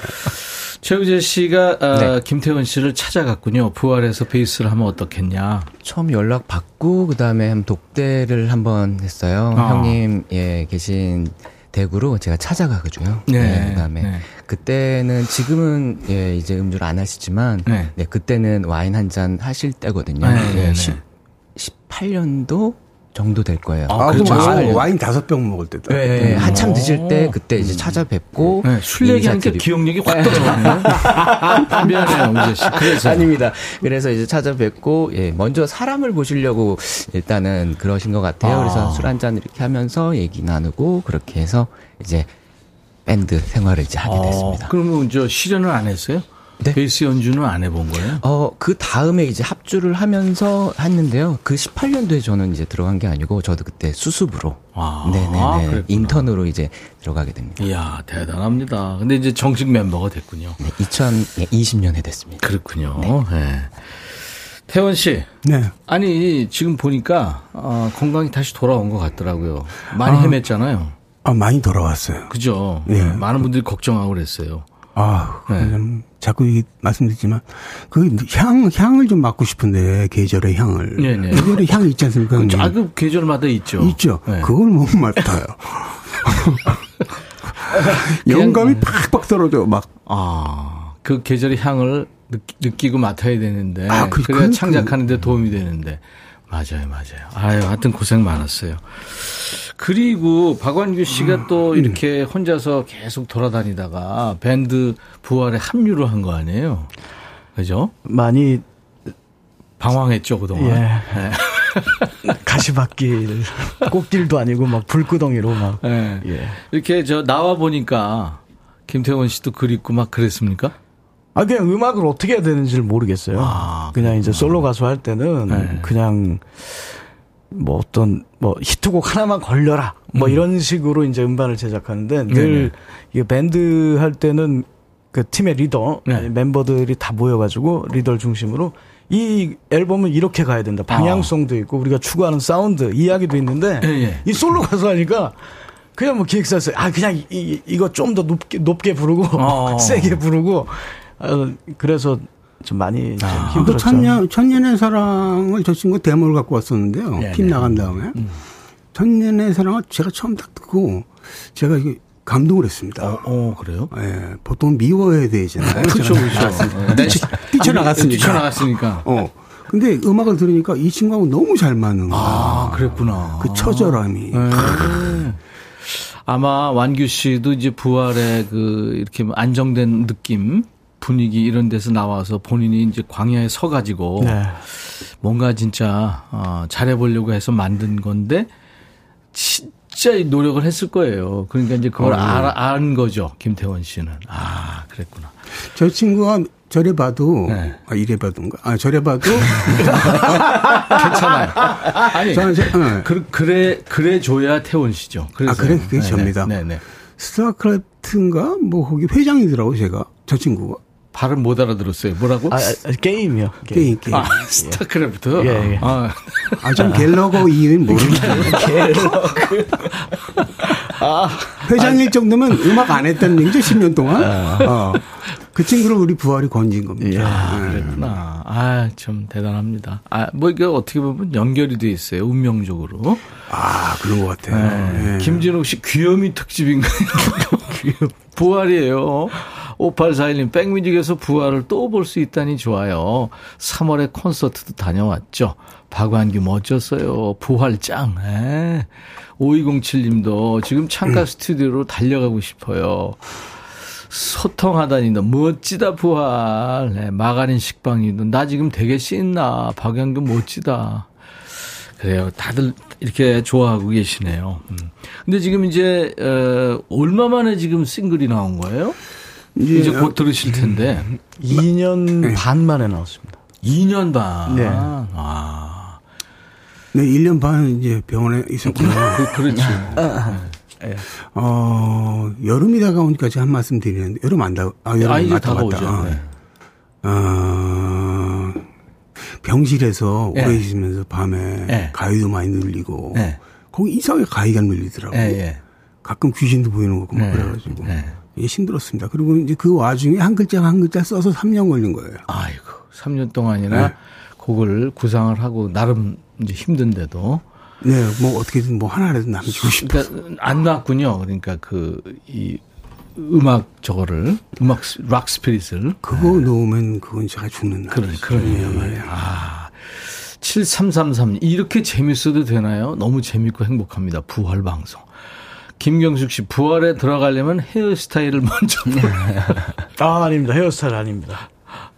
최우재 씨가 아, 네. 김태원 씨를 찾아갔군요. 부활해서 베이스를 하면 어떻겠냐. 처음 연락 받고 그다음에 한 독대를 한번 했어요. 아. 형님 예 계신 대구로 제가 찾아가가지고요. 네, 그다음에 네. 그때는 지금은 예 이제 음주를 안 하시지만 네. 네, 그때는 와인 한 잔 하실 때거든요. 네, 네, 예, 네. 10, 18년도 정도 될 거예요. 아, 아, 그렇죠. 그럼 아, 네. 와인 다섯 병 먹을 때다. 예, 예, 한참 음. 드실 때 그때 이제 찾아뵙고 네, 술 얘기하니까. 기억력이 확 떨어지네요. [laughs] 미안해요, 우재 씨. 그래서. 아닙니다. 그래서 이제 찾아뵙고 예, 먼저 사람을 보시려고 일단은 그러신 것 같아요. 아. 그래서 술 한 잔 이렇게 하면서 얘기 나누고 그렇게 해서 이제 밴드 생활을 이제 하게 됐습니다. 어, 그러면 저 실현을 안 했어요? 네. 베이스 연주는 안 해본 거예요? 어, 그 다음에 이제 합주를 하면서 했는데요. 그 18년도에 저는 이제 들어간 게 아니고 저도 그때 수습으로 아, 네네네 그랬구나. 인턴으로 이제 들어가게 됩니다. 이야, 대단합니다. 근데 이제 정식 멤버가 됐군요. 네, 2020년에 됐습니다. 그렇군요. 네. 태원 씨. 네. 아니, 지금 보니까, 어, 건강이 다시 돌아온 것 같더라고요. 많이 아. 헤맸잖아요. 아, 많이 돌아왔어요. 그죠? 예. 많은 분들이 걱정하고 그랬어요. 아, 네. 좀 자꾸 이 말씀드리지만 그 향 향을 좀 맡고 싶은데 계절의 향을 네네. 계절의 향이 있지 않습니까? 그? 아, 그 계절마다 있죠. 있죠. 네. 그걸 못 맡아요. [laughs] 영감이 팍팍 떨어져 막. 아, 그 계절의 향을 느끼, 고 맡아야 되는데. 아, 그- 그래야 그- 창작하는데 도움이 되는데. 맞아요, 맞아요. 아유, 하여튼 고생 많았어요. 그리고 박완규 씨가 음. 또 이렇게 혼자서 계속 돌아다니다가 밴드 부활에 합류를 한 거 아니에요? 그죠? 많이 방황했죠, 그동안. 예. 네. [laughs] 가시밭길 꽃길도 아니고 막 불구덩이로 막 네. 예. 이렇게 저 나와 보니까 김태원 씨도 그립고 막 그랬습니까? 아 그냥 음악을 어떻게 해야 되는지를 모르겠어요. 아, 그냥 이제 솔로 가수 할 때는 네. 그냥 뭐 어떤 뭐 히트곡 하나만 걸려라 뭐 이런 식으로 이제 음반을 제작하는데 음. 늘이 밴드 할 때는 그 팀의 리더 네. 멤버들이 다 모여가지고 리더를 중심으로 이 앨범은 이렇게 가야 된다 방향성도 있고 우리가 추구하는 사운드 이야기도 있는데 예, 예. 이 솔로 가수 하니까 그냥 뭐 기획사에서 아 그냥 이, 이- 이거 좀 더 높게 높게 부르고 어. [laughs] 세게 부르고 어, 그래서 좀 많이 좀 아. 또 힘들었죠. 천년, 천년의 사랑을 저 친구 데모를 갖고 왔었는데요. 네, 팀 네. 나간 다음에. 천년의 사랑을 제가 처음 딱 듣고 제가 이게 감동을 했습니다. 어, 어, 그래요? 예, 보통 미워해야 되잖아요. [laughs] 그렇죠, 그렇죠. 네. 뛰쳐나갔으니까. 뛰쳐나갔으니까. 어. 근데 음악을 들으니까 이 친구하고 너무 잘 맞는 거야. 아, 그랬구나. 그 처절함이. 네. 아마 완규 씨도 이제 부활의 그 이렇게 안정된 느낌, 분위기 이런 데서 나와서 본인이 이제 광야에 서가지고 네. 뭔가 진짜 어, 잘해보려고 해서 만든 건데 진짜 이 노력을 했을 거예요. 그러니까 이제 그걸 어, 네. 알아, 안 거죠. 김태원 씨는. 아, 그랬구나. 저 친구가 저래 봐도, 네. 아, 이래 봐도인가? 아, 저래 봐도, [laughs] 괜찮아요. 아니, 저는, 저, 네. 그, 그래, 그래 줘야 태원 씨죠. 그래서 아, 그래? 그게 네네, 접니다. 네네. 스타크래프트인가? 뭐, 거기 회장이더라고, 제가. 저 친구가. 발음 못 알아들었어요. 뭐라고? 아, 아, 게임이요. 게임, 게임. 아, 스타크래프트? 예, 예. 아, 아, 전 갤러그 이후는 모르는데. 회장일 정도면 음악 안 했다는 얘기죠, 10년 동안. 어. 그 친구를 우리 부활이 건진 겁니다. 아, 네. 그랬구나. 아, 참 대단합니다. 아, 뭐 이게 어떻게 보면 연결이 돼 있어요. 운명적으로. 아, 그런 것 같아요. 네. 예. 김진욱 씨 귀요미 특집인가요? [laughs] 귀요. 부활이에요. 5841님, 백뮤직에서 부활을 또 볼 수 있다니 좋아요. 3월에 콘서트도 다녀왔죠. 박완규 멋졌어요. 부활 짱. 에. 5207님도 지금 창가 스튜디오로 달려가고 싶어요. 소통하다니도 멋지다 부활. 네, 마가린 식빵이도 나 지금 되게 씬나. 박완규 멋지다. 그래요. 다들 이렇게 좋아하고 계시네요. 음. 근데 지금 이제 어, 얼마 만에 지금 싱글이 나온 거예요? 이제 곧 들으실 텐데 2년 반 만에 나왔습니다. 2년 반. 네. 아, 네, 1년 반 이제 병원에 있었구나. [laughs] 그, 그렇지. 어, 여름이 다가오니까 제가 한 말씀 드리는데, 여름 안 다, 아, 여름 아, 이제 다가오죠. 맞다. 네. 어, 병실에서 예. 오래 있으면서 밤에 예. 가위도 많이 눌리고, 네. 거기 이상하게 가위가 눌리더라고요. 예, 예. 가끔 귀신도 보이는 거고 막 네. 그래가지고. 네. 이게 힘들었습니다. 그리고 이제 그 와중에 한 글자 한 글자 써서 3년 걸린 거예요. 아이고, 3년 동안이나 네. 곡을 구상을 하고 나름 이제 힘든데도 네, 뭐 어떻게든 뭐 하나라도 남기고 싶어. 그러니까 안 나왔군요. 그러니까 그 이 음악 저거를 음악 스- 락 스피릿을 그거 놓으면 그건 제가 죽는 날. 그러니 그러니까 말이야. 아. 7333 이렇게 재밌어도 되나요? 너무 재밌고 행복합니다. 부활 방송. 김경숙 씨 부활에 들어가려면 헤어스타일을 먼저 아, 아닙니다. 헤어스타일 아닙니다.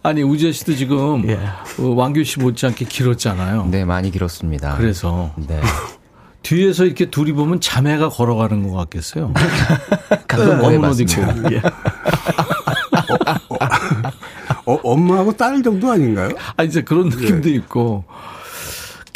아니 우재 씨도 지금 예. 어, 왕규 씨 못지않게 길었잖아요. 네, 많이 길었습니다. 그래서 네. [laughs] 뒤에서 이렇게 둘이 보면 자매가 걸어가는 것 같겠어요. [laughs] 가끔 검은 옷 해봤습니다. 입고. 예. 어, 엄마하고 딸 정도 아닌가요? 아, 이제 그런 느낌도 있고.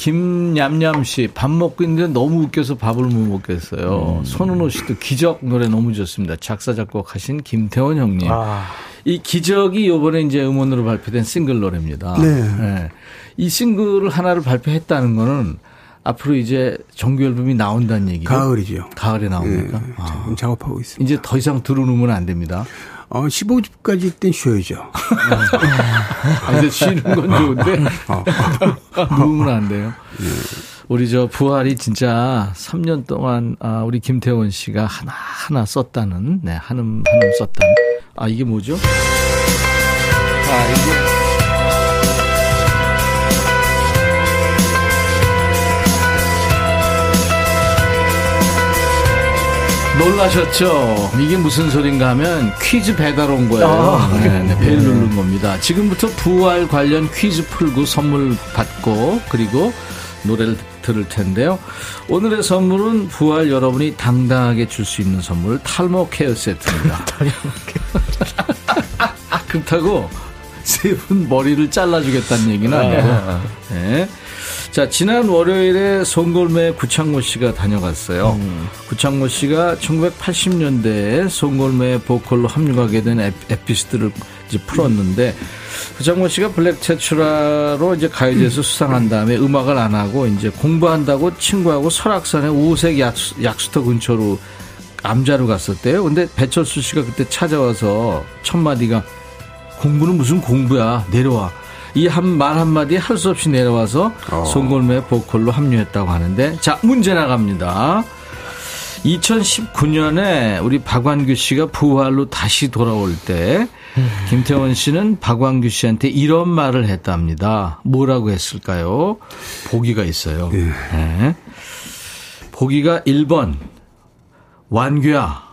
김냠냠 씨, 밥 먹고 있는데 너무 웃겨서 밥을 못 먹겠어요. 손은호 씨도 기적 노래 너무 좋습니다. 작사, 작곡하신 김태원 형님. 아, 이 기적이 요번에 이제 음원으로 발표된 싱글 노래입니다. 네. 이 싱글을 하나를 발표했다는 거는 앞으로 이제 정규 앨범이 나온다는 얘기죠. 가을이죠. 가을에 네, 나옵니까? 지금 아. 작업하고 있습니다. 이제 더 이상 들어놓으면 안 됩니다. 어, 15집까지 땐 쉬어야죠. 아, 근데 쉬는 건 좋은데 [laughs] 누우면 안 돼요. 우리 저 부활이 진짜 3년 동안 아, 우리 김태원 씨가 하나 하나 썼다는 네 한음 한음 썼다는 아 이게 뭐죠? 아 이게 놀라셨죠? 이게 무슨 소린가 하면 퀴즈 배달 온 거예요. 네, 네, 벨 누른 겁니다. 지금부터 부활 관련 퀴즈 풀고 선물 받고 그리고 노래를 들을 텐데요. 오늘의 선물은 부활 여러분이 당당하게 줄 수 있는 선물 탈모 케어 세트입니다. [laughs] 그렇다고 세 분 머리를 잘라주겠다는 얘기는 아니고. 네. 자, 지난 월요일에 송골매 구창모 씨가 다녀갔어요. 구창모 씨가 1980년대에 송골매 보컬로 합류하게 된 에, 에피소드를 이제 풀었는데, 구창모 씨가 블랙 체츄라로 이제 가요제에서 수상한 다음에 음악을 안 하고 이제 공부한다고 친구하고 설악산의 오색 약수, 약수터 근처로 암자로 갔었대요. 근데 배철수 씨가 그때 찾아와서 첫 마디가 공부는 무슨 공부야 내려와 이 한 말 한마디에 할 수 없이 내려와서 송골매 보컬로 합류했다고 하는데 자 문제 나갑니다. 2019년에 우리 박완규 씨가 부활로 다시 돌아올 때 김태원 씨는 박완규 씨한테 이런 말을 했답니다. 뭐라고 했을까요? 보기가 있어요. 네. 보기가 1번 완규야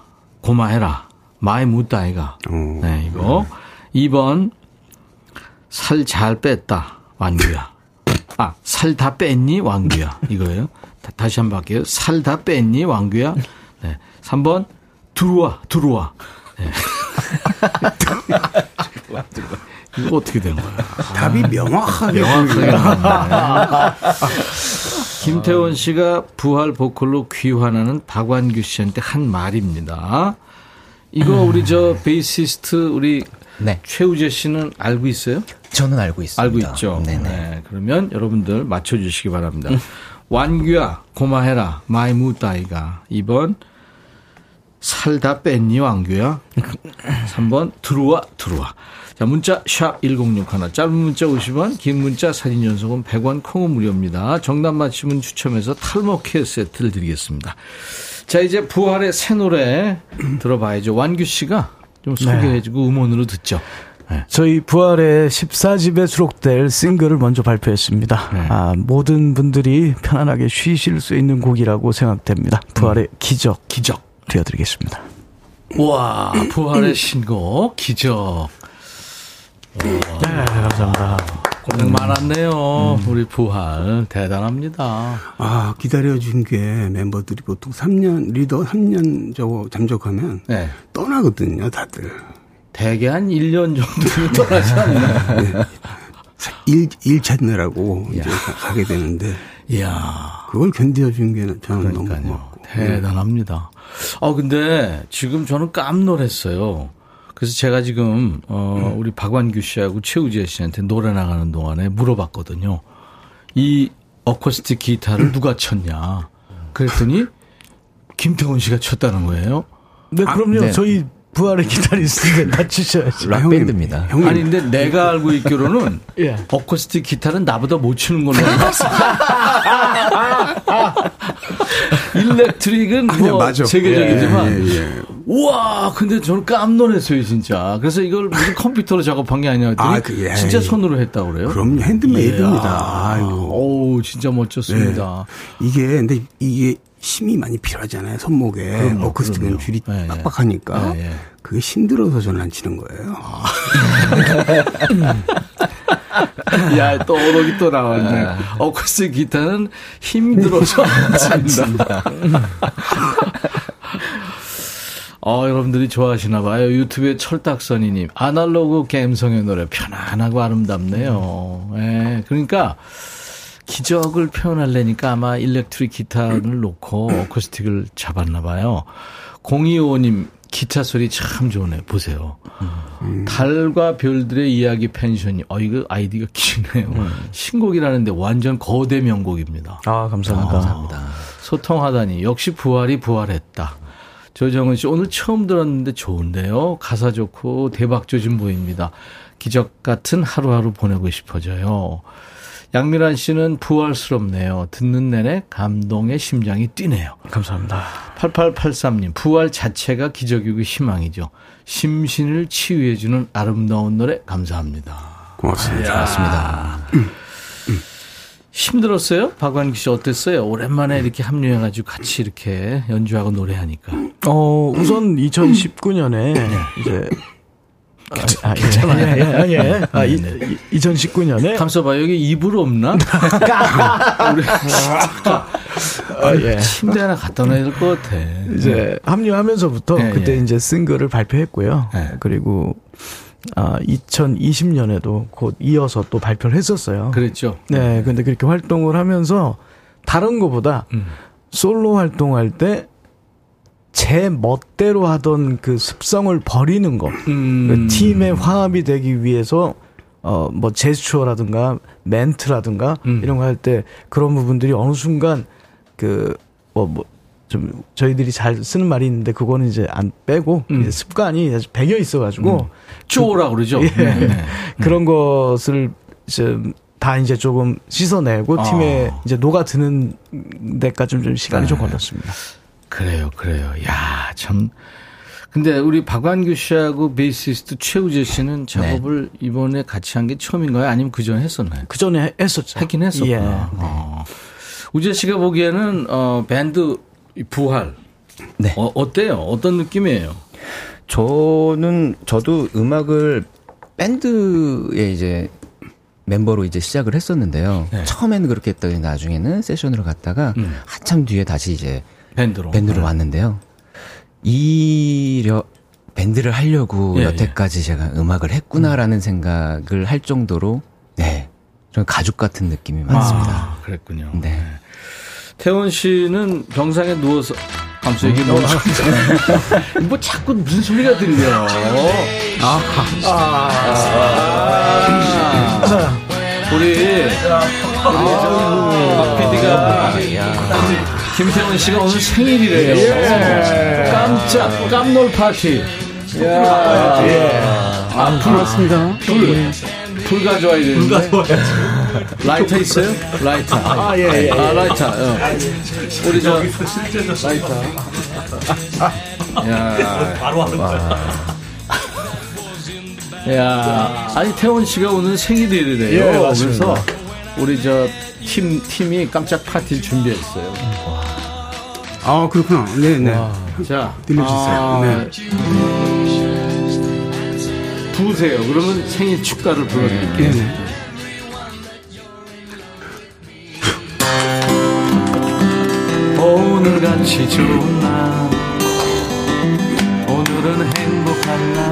고마해라. 마이 묻다 아이가. 네 이거. 2번 살 잘 뺐다 완규야. 아 살 다 뺐니 왕규야? 이거예요. 다, 다시 한 번 할게요. 살 다 뺐니 왕규야? 네. 3번 들어와 들어와. 네. 이거 어떻게 된 거야? 답이 명확하게 명확하게 나왔네. 김태원 씨가 부활 보컬로 귀환하는 박완규 씨한테 한 말입니다. 이거 우리 저 베이시스트 우리 네. 최우재 씨는 알고 있어요? 저는 알고 있습니다. 알고 있죠. 네네. 네, 그러면 여러분들 맞춰주시기 바랍니다. [laughs] 완규야 고마해라 마이 무따이가 2번 살 다 뺐니 왕규야 3번 [laughs] 들어와 들어와 자 문자 샵 1061 짧은 문자 50원 긴 문자 사진 전송은 100원 콩은 무료입니다 정답 맞히면 추첨해서 탈모 케어 세트를 드리겠습니다 자 이제 부활의 새 노래 들어봐야죠 완규 씨가 좀 소개해주고 음원으로 듣죠 저희 부활의 14집에 수록될 싱글을 먼저 발표했습니다. 네. 아, 모든 분들이 편안하게 쉬실 수 있는 곡이라고 생각됩니다. 부활의 기적, 기적 띄워드리겠습니다. 와 부활의 신곡 기적 네, 감사합니다. 고생 많았네요. 우리 부활 대단합니다. 아, 기다려준 게 멤버들이 보통 3년, 리더 3년 저거 잠적하면 네. 떠나거든요, 다들. 대개 한 1년 정도 [laughs] 떠나지 않나요? 일, 일 찾느라고 이제 가게 되는데, 이야, 그걸 견뎌준 게 저는 너무 그러니까요. 고맙고. 대단합니다. 아, 근데 지금 저는 깜놀했어요. 그래서 제가 지금, 어, 우리 박완규 씨하고 최우재 씨한테 노래 나가는 동안에 물어봤거든요. 이 어쿠스틱 기타를 누가 쳤냐. 그랬더니 김태훈 씨가 쳤다는 거예요. 네, 그럼요. 네. 저희 부활의 기타리스트인데 [laughs] 맞추셔야죠. 아, 락밴드입니다. 형님, 아니 근데 내가 알고 있기로는 [laughs] 예. 어쿠스틱 기타는 나보다 못 치는 걸로 알고 있어. [laughs] 일렉트릭은 아니야, 뭐 맞아. 세계적이지만 예, 예, 예. 우와 근데 저는 깜놀했어요 진짜. 그래서 이걸 무슨 컴퓨터로 작업한 게 아니라 아, 했더니 그, 예, 진짜 예. 손으로 했다고 그래요. 그럼요, 핸드메이드입니다. 이야. 아이고. 오 진짜 멋졌습니다. 예. 이게, 근데 이게 힘이 많이 필요하잖아요, 손목에. 그럼요, 어쿠스틱은. 줄이 예, 예. 빡빡하니까. 예, 예. 그게 힘들어서 저는 안 치는 거예요. [laughs] 야, 또 어록이 또 나왔네. 어쿠스틱 기타는 힘들어서 안 친다. 어, 여러분들이 좋아하시나 봐요. 유튜브에 철딱선이님, 아날로그 감성의 노래 편안하고 아름답네요. 예, 그러니까, 기적을 표현하려니까 아마 일렉트릭 기타를 놓고 어쿠스틱을 잡았나 봐요. 0255님, 기타 소리 참 좋네. 보세요. 달과 별들의 이야기 펜션이, 어, 이거 아이디가 기네요. 신곡이라는데 완전 거대 명곡입니다. 아, 감사합니다. 감사합니다. 소통하다니, 역시 부활이 부활했다. 조정은 씨 오늘 처음 들었는데 좋은데요. 가사 좋고 대박 조짐 보입니다. 기적 같은 하루하루 보내고 싶어져요. 양미란 씨는 부활스럽네요. 듣는 내내 감동의 심장이 뛰네요. 감사합니다. 8883님, 부활 자체가 기적이고 희망이죠. 심신을 치유해주는 아름다운 노래 감사합니다. 고맙습니다. 맞습니다. 힘들었어요? 박완기 씨 어땠어요? 오랜만에 이렇게 합류해가지고 같이 이렇게 연주하고 노래하니까. 어, 우선 2019년에 이제 아, 예, 예, 예, 예. 아, 이, 2019년에 감써봐 여기 이불 없나? [laughs] 우리 아, 예. 침대 하나 갖다 놔야 될 것 같아. 이제 합류하면서부터 예, 그때 예. 이제 싱글을 발표했고요. 예. 그리고 아, 2020년에도 곧 이어서 또 발표를 했었어요. 그랬죠. 네, 근데 그렇게 활동을 하면서 다른 거보다 음. 솔로 활동할 때 제 멋대로 하던 그 습성을 버리는 거. 음. 그 팀의 화합이 되기 위해서 어 뭐 제스처라든가 멘트라든가 음. 이런 거 할 때 그런 부분들이 어느 순간 그뭐 뭐 좀 저희들이 잘 쓰는 말이 있는데 그거는 이제 안 빼고 음. 이제 습관이 아주 배겨 있어가지고 쪼라 그러죠. [laughs] 예. 네, 네. 그런 것을 이제 다 이제 조금 씻어내고 아. 팀에 이제 녹아드는 데까지 좀, 좀 시간이 좀 네. 걸렸습니다. 그래요, 그래요. 야, 참. 근데 우리 박완규 씨하고 베이시스트 최우재 씨는 작업을 이번에 같이 한 게 처음인가요? 아니면 그 전에 했었나요? 그 전에 했었죠. 했긴 했었구나. 예. 어. 우재 씨가 보기에는 어, 밴드 부활 네. 어, 어때요? 어떤 느낌이에요? 저는 저도 음악을 밴드에 이제 멤버로 이제 시작을 했었는데요. 네. 처음에는 그렇게 했더니 나중에는 세션으로 갔다가 음. 한참 뒤에 다시 이제 밴드로. 밴드로 네. 왔는데요. 이려 밴드를 하려고 예, 여태까지 제가 음악을 했구나라는 생각을 할 정도로 네. 좀 가족 같은 느낌이 많습니다. 아, 그랬군요. 네. 태원 씨는 병상에 누워서 아무튼 이게 뭐, [laughs] 뭐 자꾸 무슨 소리가 들려. 아. 우리 우리 박 PD가 김태원 씨가 오늘 생일이래요. 깜짝 깜놀 파티. 야, 아, 불, 불, 불 가져와야 되는데. 라이터 있어요? 라이터. 아, 예, 예. 아, 라이터. 어. 우리 저, 라이터. 야. 바로 하는 야. 아니, 태원 씨가 오늘 생일이래요. 예, 맞습니다. 그래서 우리 저, 팀, 팀이 깜짝 파티를 준비했어요. 아, 그렇구나. 네네. 자, 들려주세요. 아, 네. 부으세요. 그러면 생일 축가를 불러드릴게요. 네네. [laughs] 오늘같이 좋은 날 오늘은 행복한 날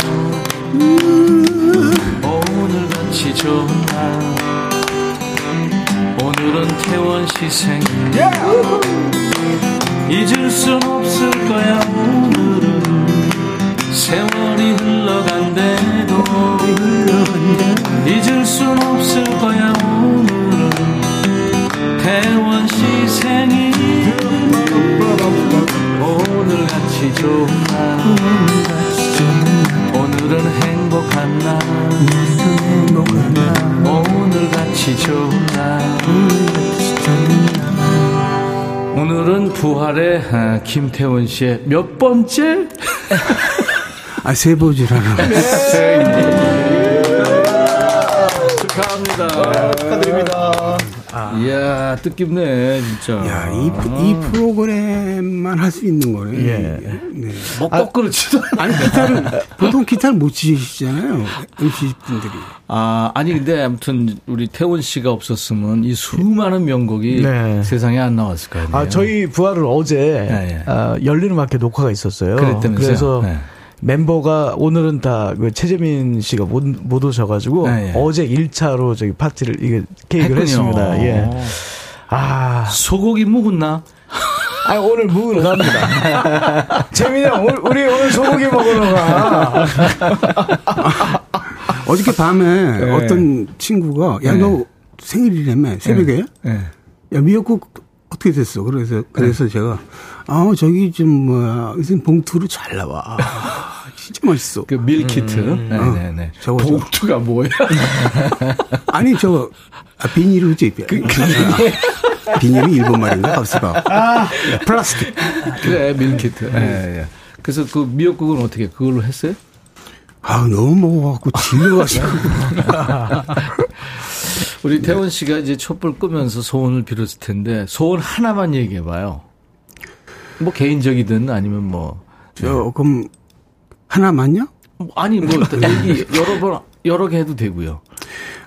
오늘같이 좋은 날 오늘은 태원 씨 생일 잊을 순 없을 거야 오늘은 세월이 흘러간대도. 잊을 순 없을 거야 오늘은 태원 씨 생일 오늘 같이 좋은 날. 오늘은 행복한 날 오늘 같이 좋은 날 오늘은 부활의 아, 김태원 씨의 몇 번째 아, 세보지라는. [laughs] 축하합니다. 축하드립니다. 이야, 뜻깊네, 진짜. 야, 이, 프- 이 프로그램만 할 수 있는 거네. 예. 네. 뭐, 거꾸로치도 아니, 기타를, 보통 기타를 못 치시잖아요. MC 분들이. 아, 아니, 근데 아무튼 우리 태원 씨가 없었으면 이 수많은 명곡이 네. 세상에 안 나왔을 거예요. 아, 저희 부활을 어제 예, 예. 아, 열리는 마켓 녹화가 있었어요. 그랬다면서요? 그래서 네. 멤버가 오늘은 다 그 최재민 씨가 못, 못 오셔가지고 예, 예. 어제 1차로 저기 파티를 이게 케이크를 했군요. 했습니다. 예. 아, 소고기 묵었나? 아 오늘 묵으러 갑니다. [laughs] 재민이 형, 우리, 우리 오늘 소고기 먹으러 가. [laughs] 어저께 밤에 네. 어떤 친구가, 야, 네. 너 생일이라며, 새벽에? 네. 야, 미역국 어떻게 됐어? 그래서 그래서 제가 아 저기 좀 뭐야 무슨 봉투로 잘 나와. 아, [laughs] 진짜 맛있어. 그 밀키트. 네네네. 저거, 저거. 봉투가 뭐야? [laughs] 아니 저 아, 비닐로 지 아, 비닐이 일본 말인가 값스가. 아, 플라스틱. 그래 밀키트. 예, 예. 그래서 그 미역국은 어떻게 그걸로 했어요? 아 너무 먹어갖고 질려가지고. [laughs] 우리 태원 씨가 이제 촛불 끄면서 소원을 빌었을 텐데 소원 하나만 얘기해 봐요. 뭐 개인적이든 아니면 뭐저 그럼 하나만요? 아니 뭐 얘기 여러 번 여러 개 해도 되고요.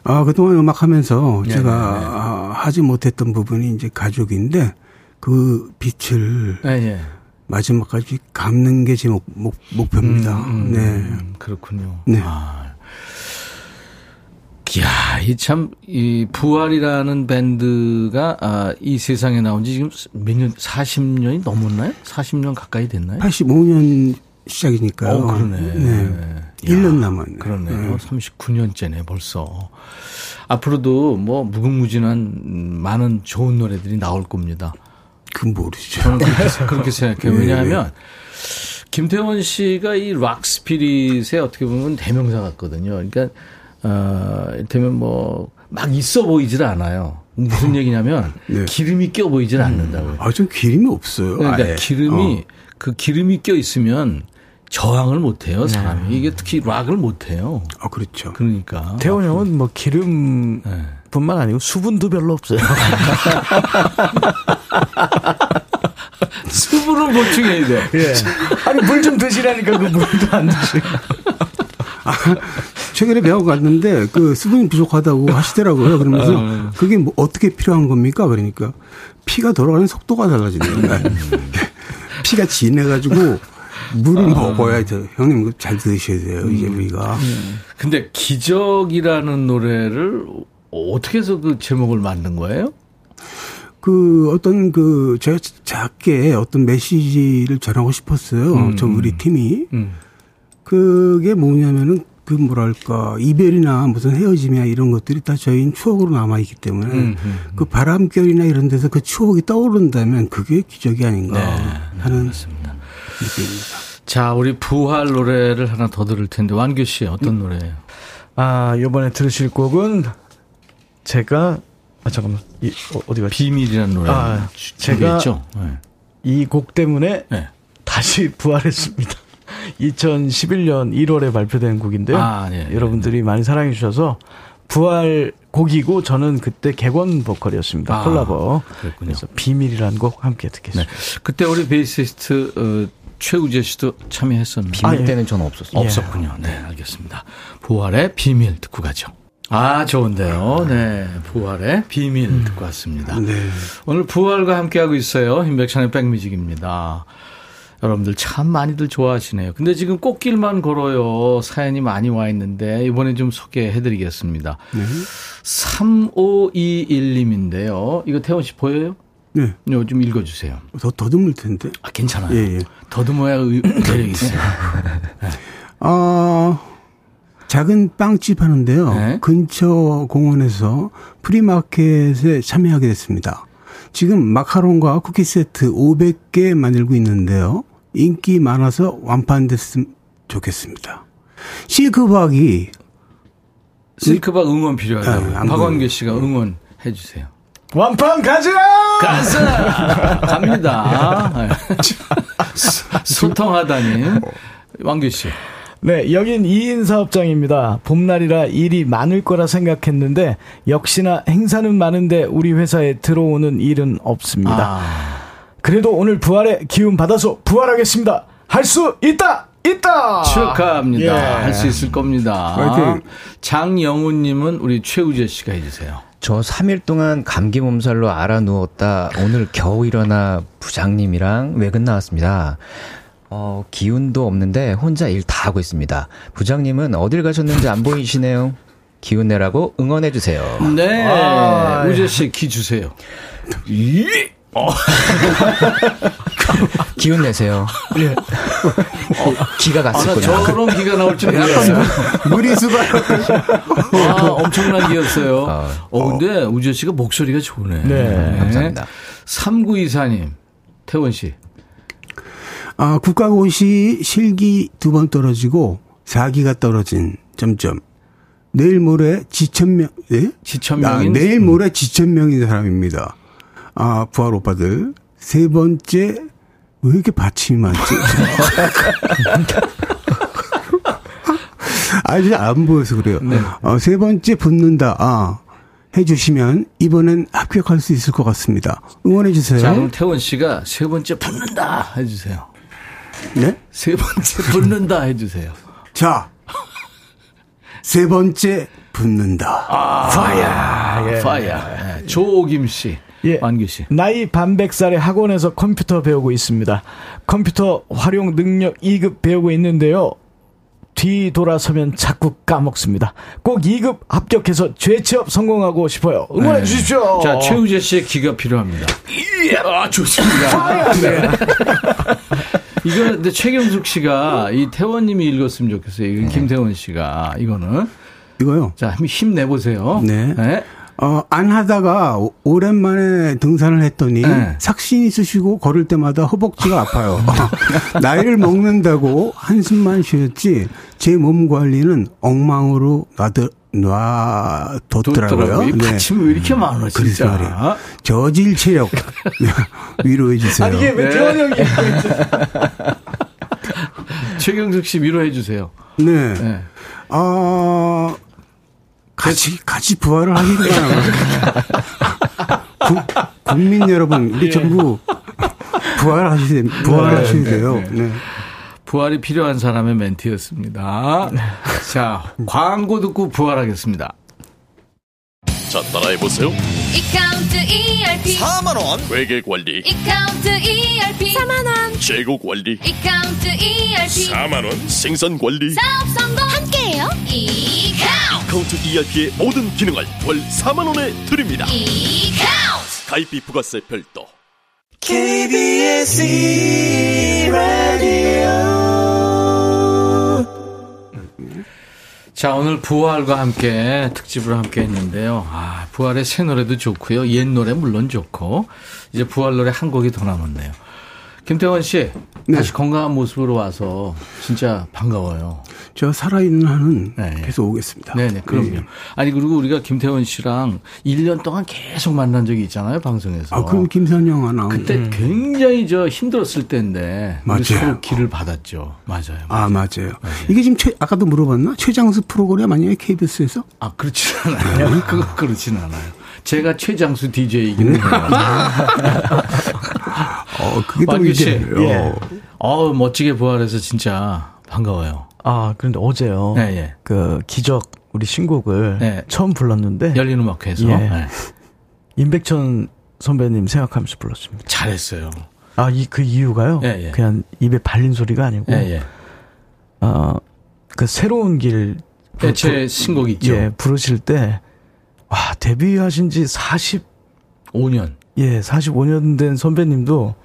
아, 그동안 음악 하면서 네, 제가 네, 네. 아, 하지 못했던 부분이 이제 가족인데 그 빛을 예, 예. 마지막까지 갚는 게 제 목, 목, 목표입니다. 음, 네. 음, 그렇군요. 네. 아. 이야, 이 참, 이 부활이라는 밴드가, 아, 이 세상에 나온 지 지금 몇 년, 40년이 넘었나요? 40년 가까이 됐나요? 85년 시작이니까요. 어, 그러네. 네. 야, 1년 남았네. 그러네요. 39년째네, 벌써. 앞으로도 뭐, 무궁무진한, 음, 많은 좋은 노래들이 나올 겁니다. 그 모르죠. 저는 그렇게, 그렇게 생각해요. [laughs] 네. 왜냐하면, 김태원 씨가 이 락 스피릿의 어떻게 보면 대명사 같거든요. 그러니까, 어, 이를테면 뭐, 막 있어 보이질 않아요. 무슨 얘기냐면, [laughs] 네. 기름이 껴 보이질 않는다고요. 아, 좀 기름이 없어요. 그러니까 아예. 기름이, 어. 그 기름이 껴 있으면 저항을 못 해요, 사람이. 이게 특히 락을 못 해요. 아, 그렇죠. 그러니까. 태원 형은 뭐 기름뿐만 네. 아니고 수분도 별로 없어요. [laughs] 수분을 보충해야 돼. 예. 아니 물 좀 드시라니까 그 물도 안 드시고. [laughs] [laughs] 최근에 배워 갔는데 그 수분이 부족하다고 하시더라고요. 그러면서 어. 그게 뭐 어떻게 필요한 겁니까? 그러니까 피가 돌아가는 속도가 달라진대요. 네. [laughs] 피가 진해가지고 물을 먹어야 돼. 형님 잘 드셔야 돼요. 이제 우리가. 근데 기적이라는 노래를 어떻게 해서 그 제목을 만든 거예요? 그 어떤 그 제가 작게 어떤 메시지를 전하고 싶었어요. 음, 저 우리 팀이. 음. 그게 뭐냐면은 그 뭐랄까 이별이나 무슨 헤어짐이나 이런 것들이 다 저희는 추억으로 남아 있기 때문에 음, 음, 그 바람결이나 이런 데서 그 추억이 떠오른다면 그게 기적이 아닌가 하는 맞습니다. 느낌입니다. 자, 우리 부활 노래를 하나 더 들을 텐데 완규 씨 어떤 노래예요? 아 이번에 들으실 곡은 제가 아 잠깐만 이, 어, 갔지? 비밀이라는 노래. 아, 제가? 네. 이곡 때문에 네. 다시 부활했습니다. 2011년 1월에 발표된 곡인데요. 아, 네, 여러분들이 많이 사랑해 주셔서 부활 곡이고 저는 그때 객원 보컬이었습니다. 아, 콜라보. 그랬군요. 그래서 비밀이라는 곡 함께 네. 듣겠습니다. 그때 우리 베이시스트 어, 최우재 씨도 참여했었는데 비밀 아, 예. 때는 저는 없었어요. 없었군요. 네, 알겠습니다. 부활의 비밀 듣고 가죠. 아, 좋은데요. 네. 부활의 비밀 듣고 왔습니다. 네. 오늘 부활과 함께하고 있어요. 임백천의 백뮤직입니다. 여러분들 참 많이들 좋아하시네요. 근데 지금 꽃길만 걸어요. 사연이 많이 와 있는데 이번에 좀 소개해 드리겠습니다. 3521님인데요. 이거 태원 씨 보여요? 네. 이거 좀 읽어 주세요. 더 더듬을 텐데. 아, 괜찮아요. 예, 예. 더듬어야 의- [coughs] 매력이 있어요. 아, 작은 빵집 하는데요. 네. 근처 공원에서 프리마켓에 참여하게 됐습니다. 지금 마카롱과 쿠키 세트 500개 만들고 있는데요. 인기 많아서 완판됐으면 좋겠습니다. 실크박이 실크박 응원 필요하다고. 아, 보여요. 씨가 응원해 주세요. 완판 가자! 가자! 갑니다. 네. [laughs] 소통하다니. 왕규 씨. 네, 여긴 2인 사업장입니다. 봄날이라 일이 많을 거라 생각했는데 역시나 행사는 많은데 우리 회사에 들어오는 일은 없습니다. 아, 그래도 오늘 부활의 기운 받아서 부활하겠습니다. 할 수 있다! 있다! 축하합니다. 예. 할수 있을 겁니다. 화이팅. 장영우님은 우리 최우재 씨가 해주세요. 저 3일 동안 감기 몸살로 알아 누웠다. 오늘 겨우 일어나 부장님이랑 외근 나왔습니다. 어, 기운도 없는데 혼자 일 다 하고 있습니다. 부장님은 어딜 가셨는지 안 보이시네요. 기운 내라고 응원해 주세요. 네. 아, 우재 씨기 주세요. 이? [laughs] 기운 내세요. 어, 기가 아, 나 갔었군요. 저런 기가 나올 줄 몰랐어요. 무리수가 [laughs] 아, 엄청난 기였어요. 아. 어, 근데 우재 씨가 목소리가 좋네. 네, 감사합니다. 3924님, 태원 씨. 아, 국가고시 실기 두 번 떨어지고 4기가 떨어진 점점. 내일 모레 지천명, 예? 지천명인? 아, 내일 모레 지천명인 사람입니다. 아, 부활 오빠들. 세 번째, 왜 이렇게 받침이 많지? [laughs] 아직 안 보여서 그래요. 네. 어, 세 번째 붙는다. 아, 해주시면 이번엔 합격할 수 있을 것 같습니다. 응원해주세요. 자, 그럼 태원 씨가 세 번째 붙는다 해주세요. 네? 세 번째 붙는다 해주세요. 자, 세 번째 붙는다. 파야. 파야. 예. 조옥임 씨. 예. 완규 씨. 나이 반백살에 학원에서 컴퓨터 배우고 있습니다. 컴퓨터 활용 능력 2급 배우고 있는데요. 뒤 돌아서면 자꾸 까먹습니다. 꼭 2급 합격해서 재취업 성공하고 싶어요. 응원해 네. 주십시오. 자, 최우재 씨의 기가 필요합니다. 아, 좋습니다. [laughs] 네. 이거 근데 최경숙 씨가 이 태원 님이 읽었으면 좋겠어요. 이건 김태원 씨가 이거는 이거요. 자 한번 힘 내보세요. 네. 어, 안 하다가 오- 오랜만에 등산을 했더니 네. 삭신 있으시고 걸을 때마다 허벅지가 아파요. [laughs] 나이를 먹는다고 한숨만 쉬었지 제 몸 관리는 엉망으로 놔둬, 놔뒀더라고요. 뒀더라고요. 이 받침이 왜 이렇게 많아, 그래서 진짜. 말이에요. 저질 체력 [laughs] 위로해 주세요. 아니 이게 왜 태원 형이 [laughs] 최경숙 씨 위로해 주세요. 네. 네. 아, 같이, 같이 부활을. 구- 국민 여러분, 우리 전부 부활하셔야, 부활하셔야 돼요. 네. 부활이 필요한 사람의 멘트였습니다. 자, 광고 듣고 부활하겠습니다. 자 따라해보세요. 이카운트 ERP 4만원. 회계 관리 이카운트 ERP 4만원. 재고 관리 이카운트 ERP 4만원. 생산 관리 사업 성공. 함께해요. 이카운트 카운트 ERP의 모든 기능을 월 4만원에 드립니다. 이카운트 가입비 부가세 별도. KBS 라디오 자, 오늘 부활과 함께 특집을 함께 했는데요. 아, 부활의 새 노래도 좋고요. 옛 노래 물론 좋고. 이제 부활 노래 한 곡이 더 남았네요. 김태원 씨, 다시 건강한 모습으로 와서 진짜 반가워요. 저 살아있는 한은 네, 네. 계속 오겠습니다. 네네, 그럼요. 네. 아니, 그리고 우리가 김태원 씨랑 1년 동안 계속 만난 적이 있잖아요, 방송에서. 아, 그럼 김선영 아나. 그때 굉장히 저 힘들었을 때인데. 맞아요. 서로 길을 받았죠. 맞아요. 아, 맞아요. 이게 지금 최, 아까도 물어봤나? 최장수 프로그램 아니에요? KBS에서? 아, 그렇진 않아요. [laughs] 그거 그렇진 않아요. 제가 최장수 DJ이긴 해요. [laughs] 어, 그게 또. 이제. 예. 어, 멋지게 부활해서 진짜 반가워요. 아 그런데 어제요. 네, 예. 그 기적 우리 신곡을 네. 처음 불렀는데 열린 음악회에서. 예. 네. 임백천 선배님 생각하면서 불렀습니다. 잘했어요. 아 이 그 이유가요. 예, 예. 그냥 입에 발린 소리가 아니고 예, 예. 어그 새로운 길 예, 제 신곡 있죠. 예, 부르실 때, 와, 데뷔하신 지 40, 5년. 예, 45년 된 선배님도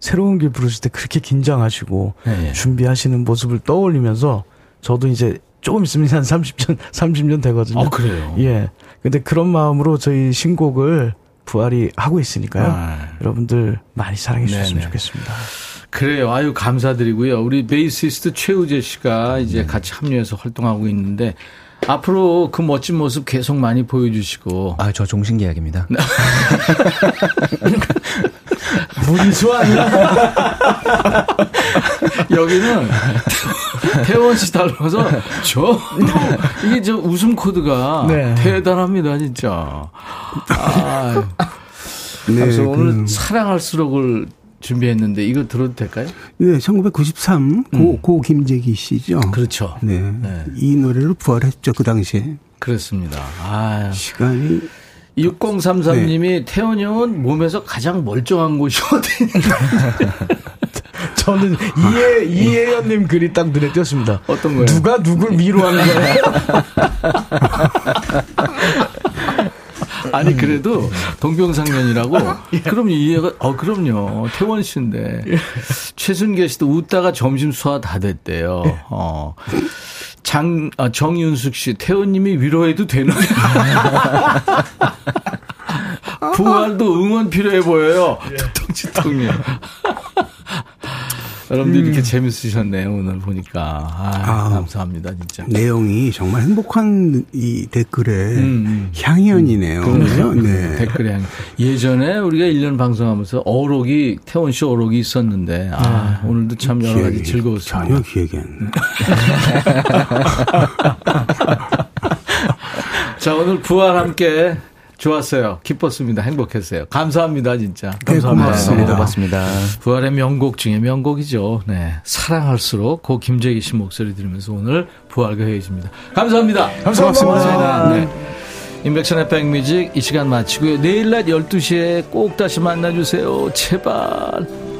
새로운 길 부르실 때 그렇게 긴장하시고 예, 예. 준비하시는 모습을 떠올리면서 저도 이제 조금 있으면 한 30년, 30년 되거든요. 어, 그래요. 예. 근데 그런 마음으로 저희 신곡을 부활이 하고 있으니까요. 아. 여러분들 많이 사랑해 주셨으면 네네. 좋겠습니다. 그래요. 아유, 감사드리고요. 우리 베이시스트 최우재 씨가 이제 같이 합류해서 활동하고 있는데, 앞으로 그 멋진 모습 계속 많이 보여주시고. 아, 저 종신계약입니다. 무리수 [laughs] 아니야? [laughs] 여기는 태원 씨 닮아서 저 이게 저 웃음 코드가 네. 대단합니다 진짜. 아, 네. 그래서 오늘 그, 사랑할수록을 준비했는데 이거 들어도 될까요? 네, 1993, 고, 고 김재기 씨죠. 음. 그렇죠. 네. 네. 이 노래를 부활했죠, 그 당시에. 그렇습니다. 아, 시간이 6033님이 태원 형은 몸에서 가장 멀쩡한 곳이 [laughs] 어디? [laughs] 저는 이해, 이혜연님 글이 딱 눈에 띄었습니다. 어떤 거예요? 누가 누굴 위로하는 거예요? [laughs] 아니 그래도 동병상련이라고 [laughs] 그럼 이해가 어 그럼요 태원 씨인데 최순계 씨도 웃다가 점심 소화 다 됐대요. 어장 아, 정윤숙 씨 태원님이 위로해도 되나요? [laughs] 부활도 응원 필요해 보여요. [laughs] 두통치통이요. 여러분들 이렇게 재밌으셨네요, 오늘 보니까. 아, 아. 감사합니다, 진짜. 내용이 정말 행복한 이 댓글의 음, 향연이네요. 그죠? 네. 댓글에 한- 예전에 우리가 1년 방송하면서 어록이 태원 씨 어록이 있었는데 아, 오늘도 참 여러 가지 기억이 즐거웠습니다. 전혀 기억이 안 나. [laughs] 자 오늘 부활 함께 좋았어요. 기뻤습니다. 행복했어요. 감사합니다, 진짜. 네, 고맙습니다. 고맙습니다. 부활의 명곡 중에 명곡이죠. 네. 사랑할수록 고 김재기 씨 목소리 들으면서 오늘 부활과 헤어집니다. 감사합니다. 감사합니다. 네. 인백션의 백뮤직 이 시간 마치고요. 내일 낮 12시에 꼭 다시 만나주세요. 제발.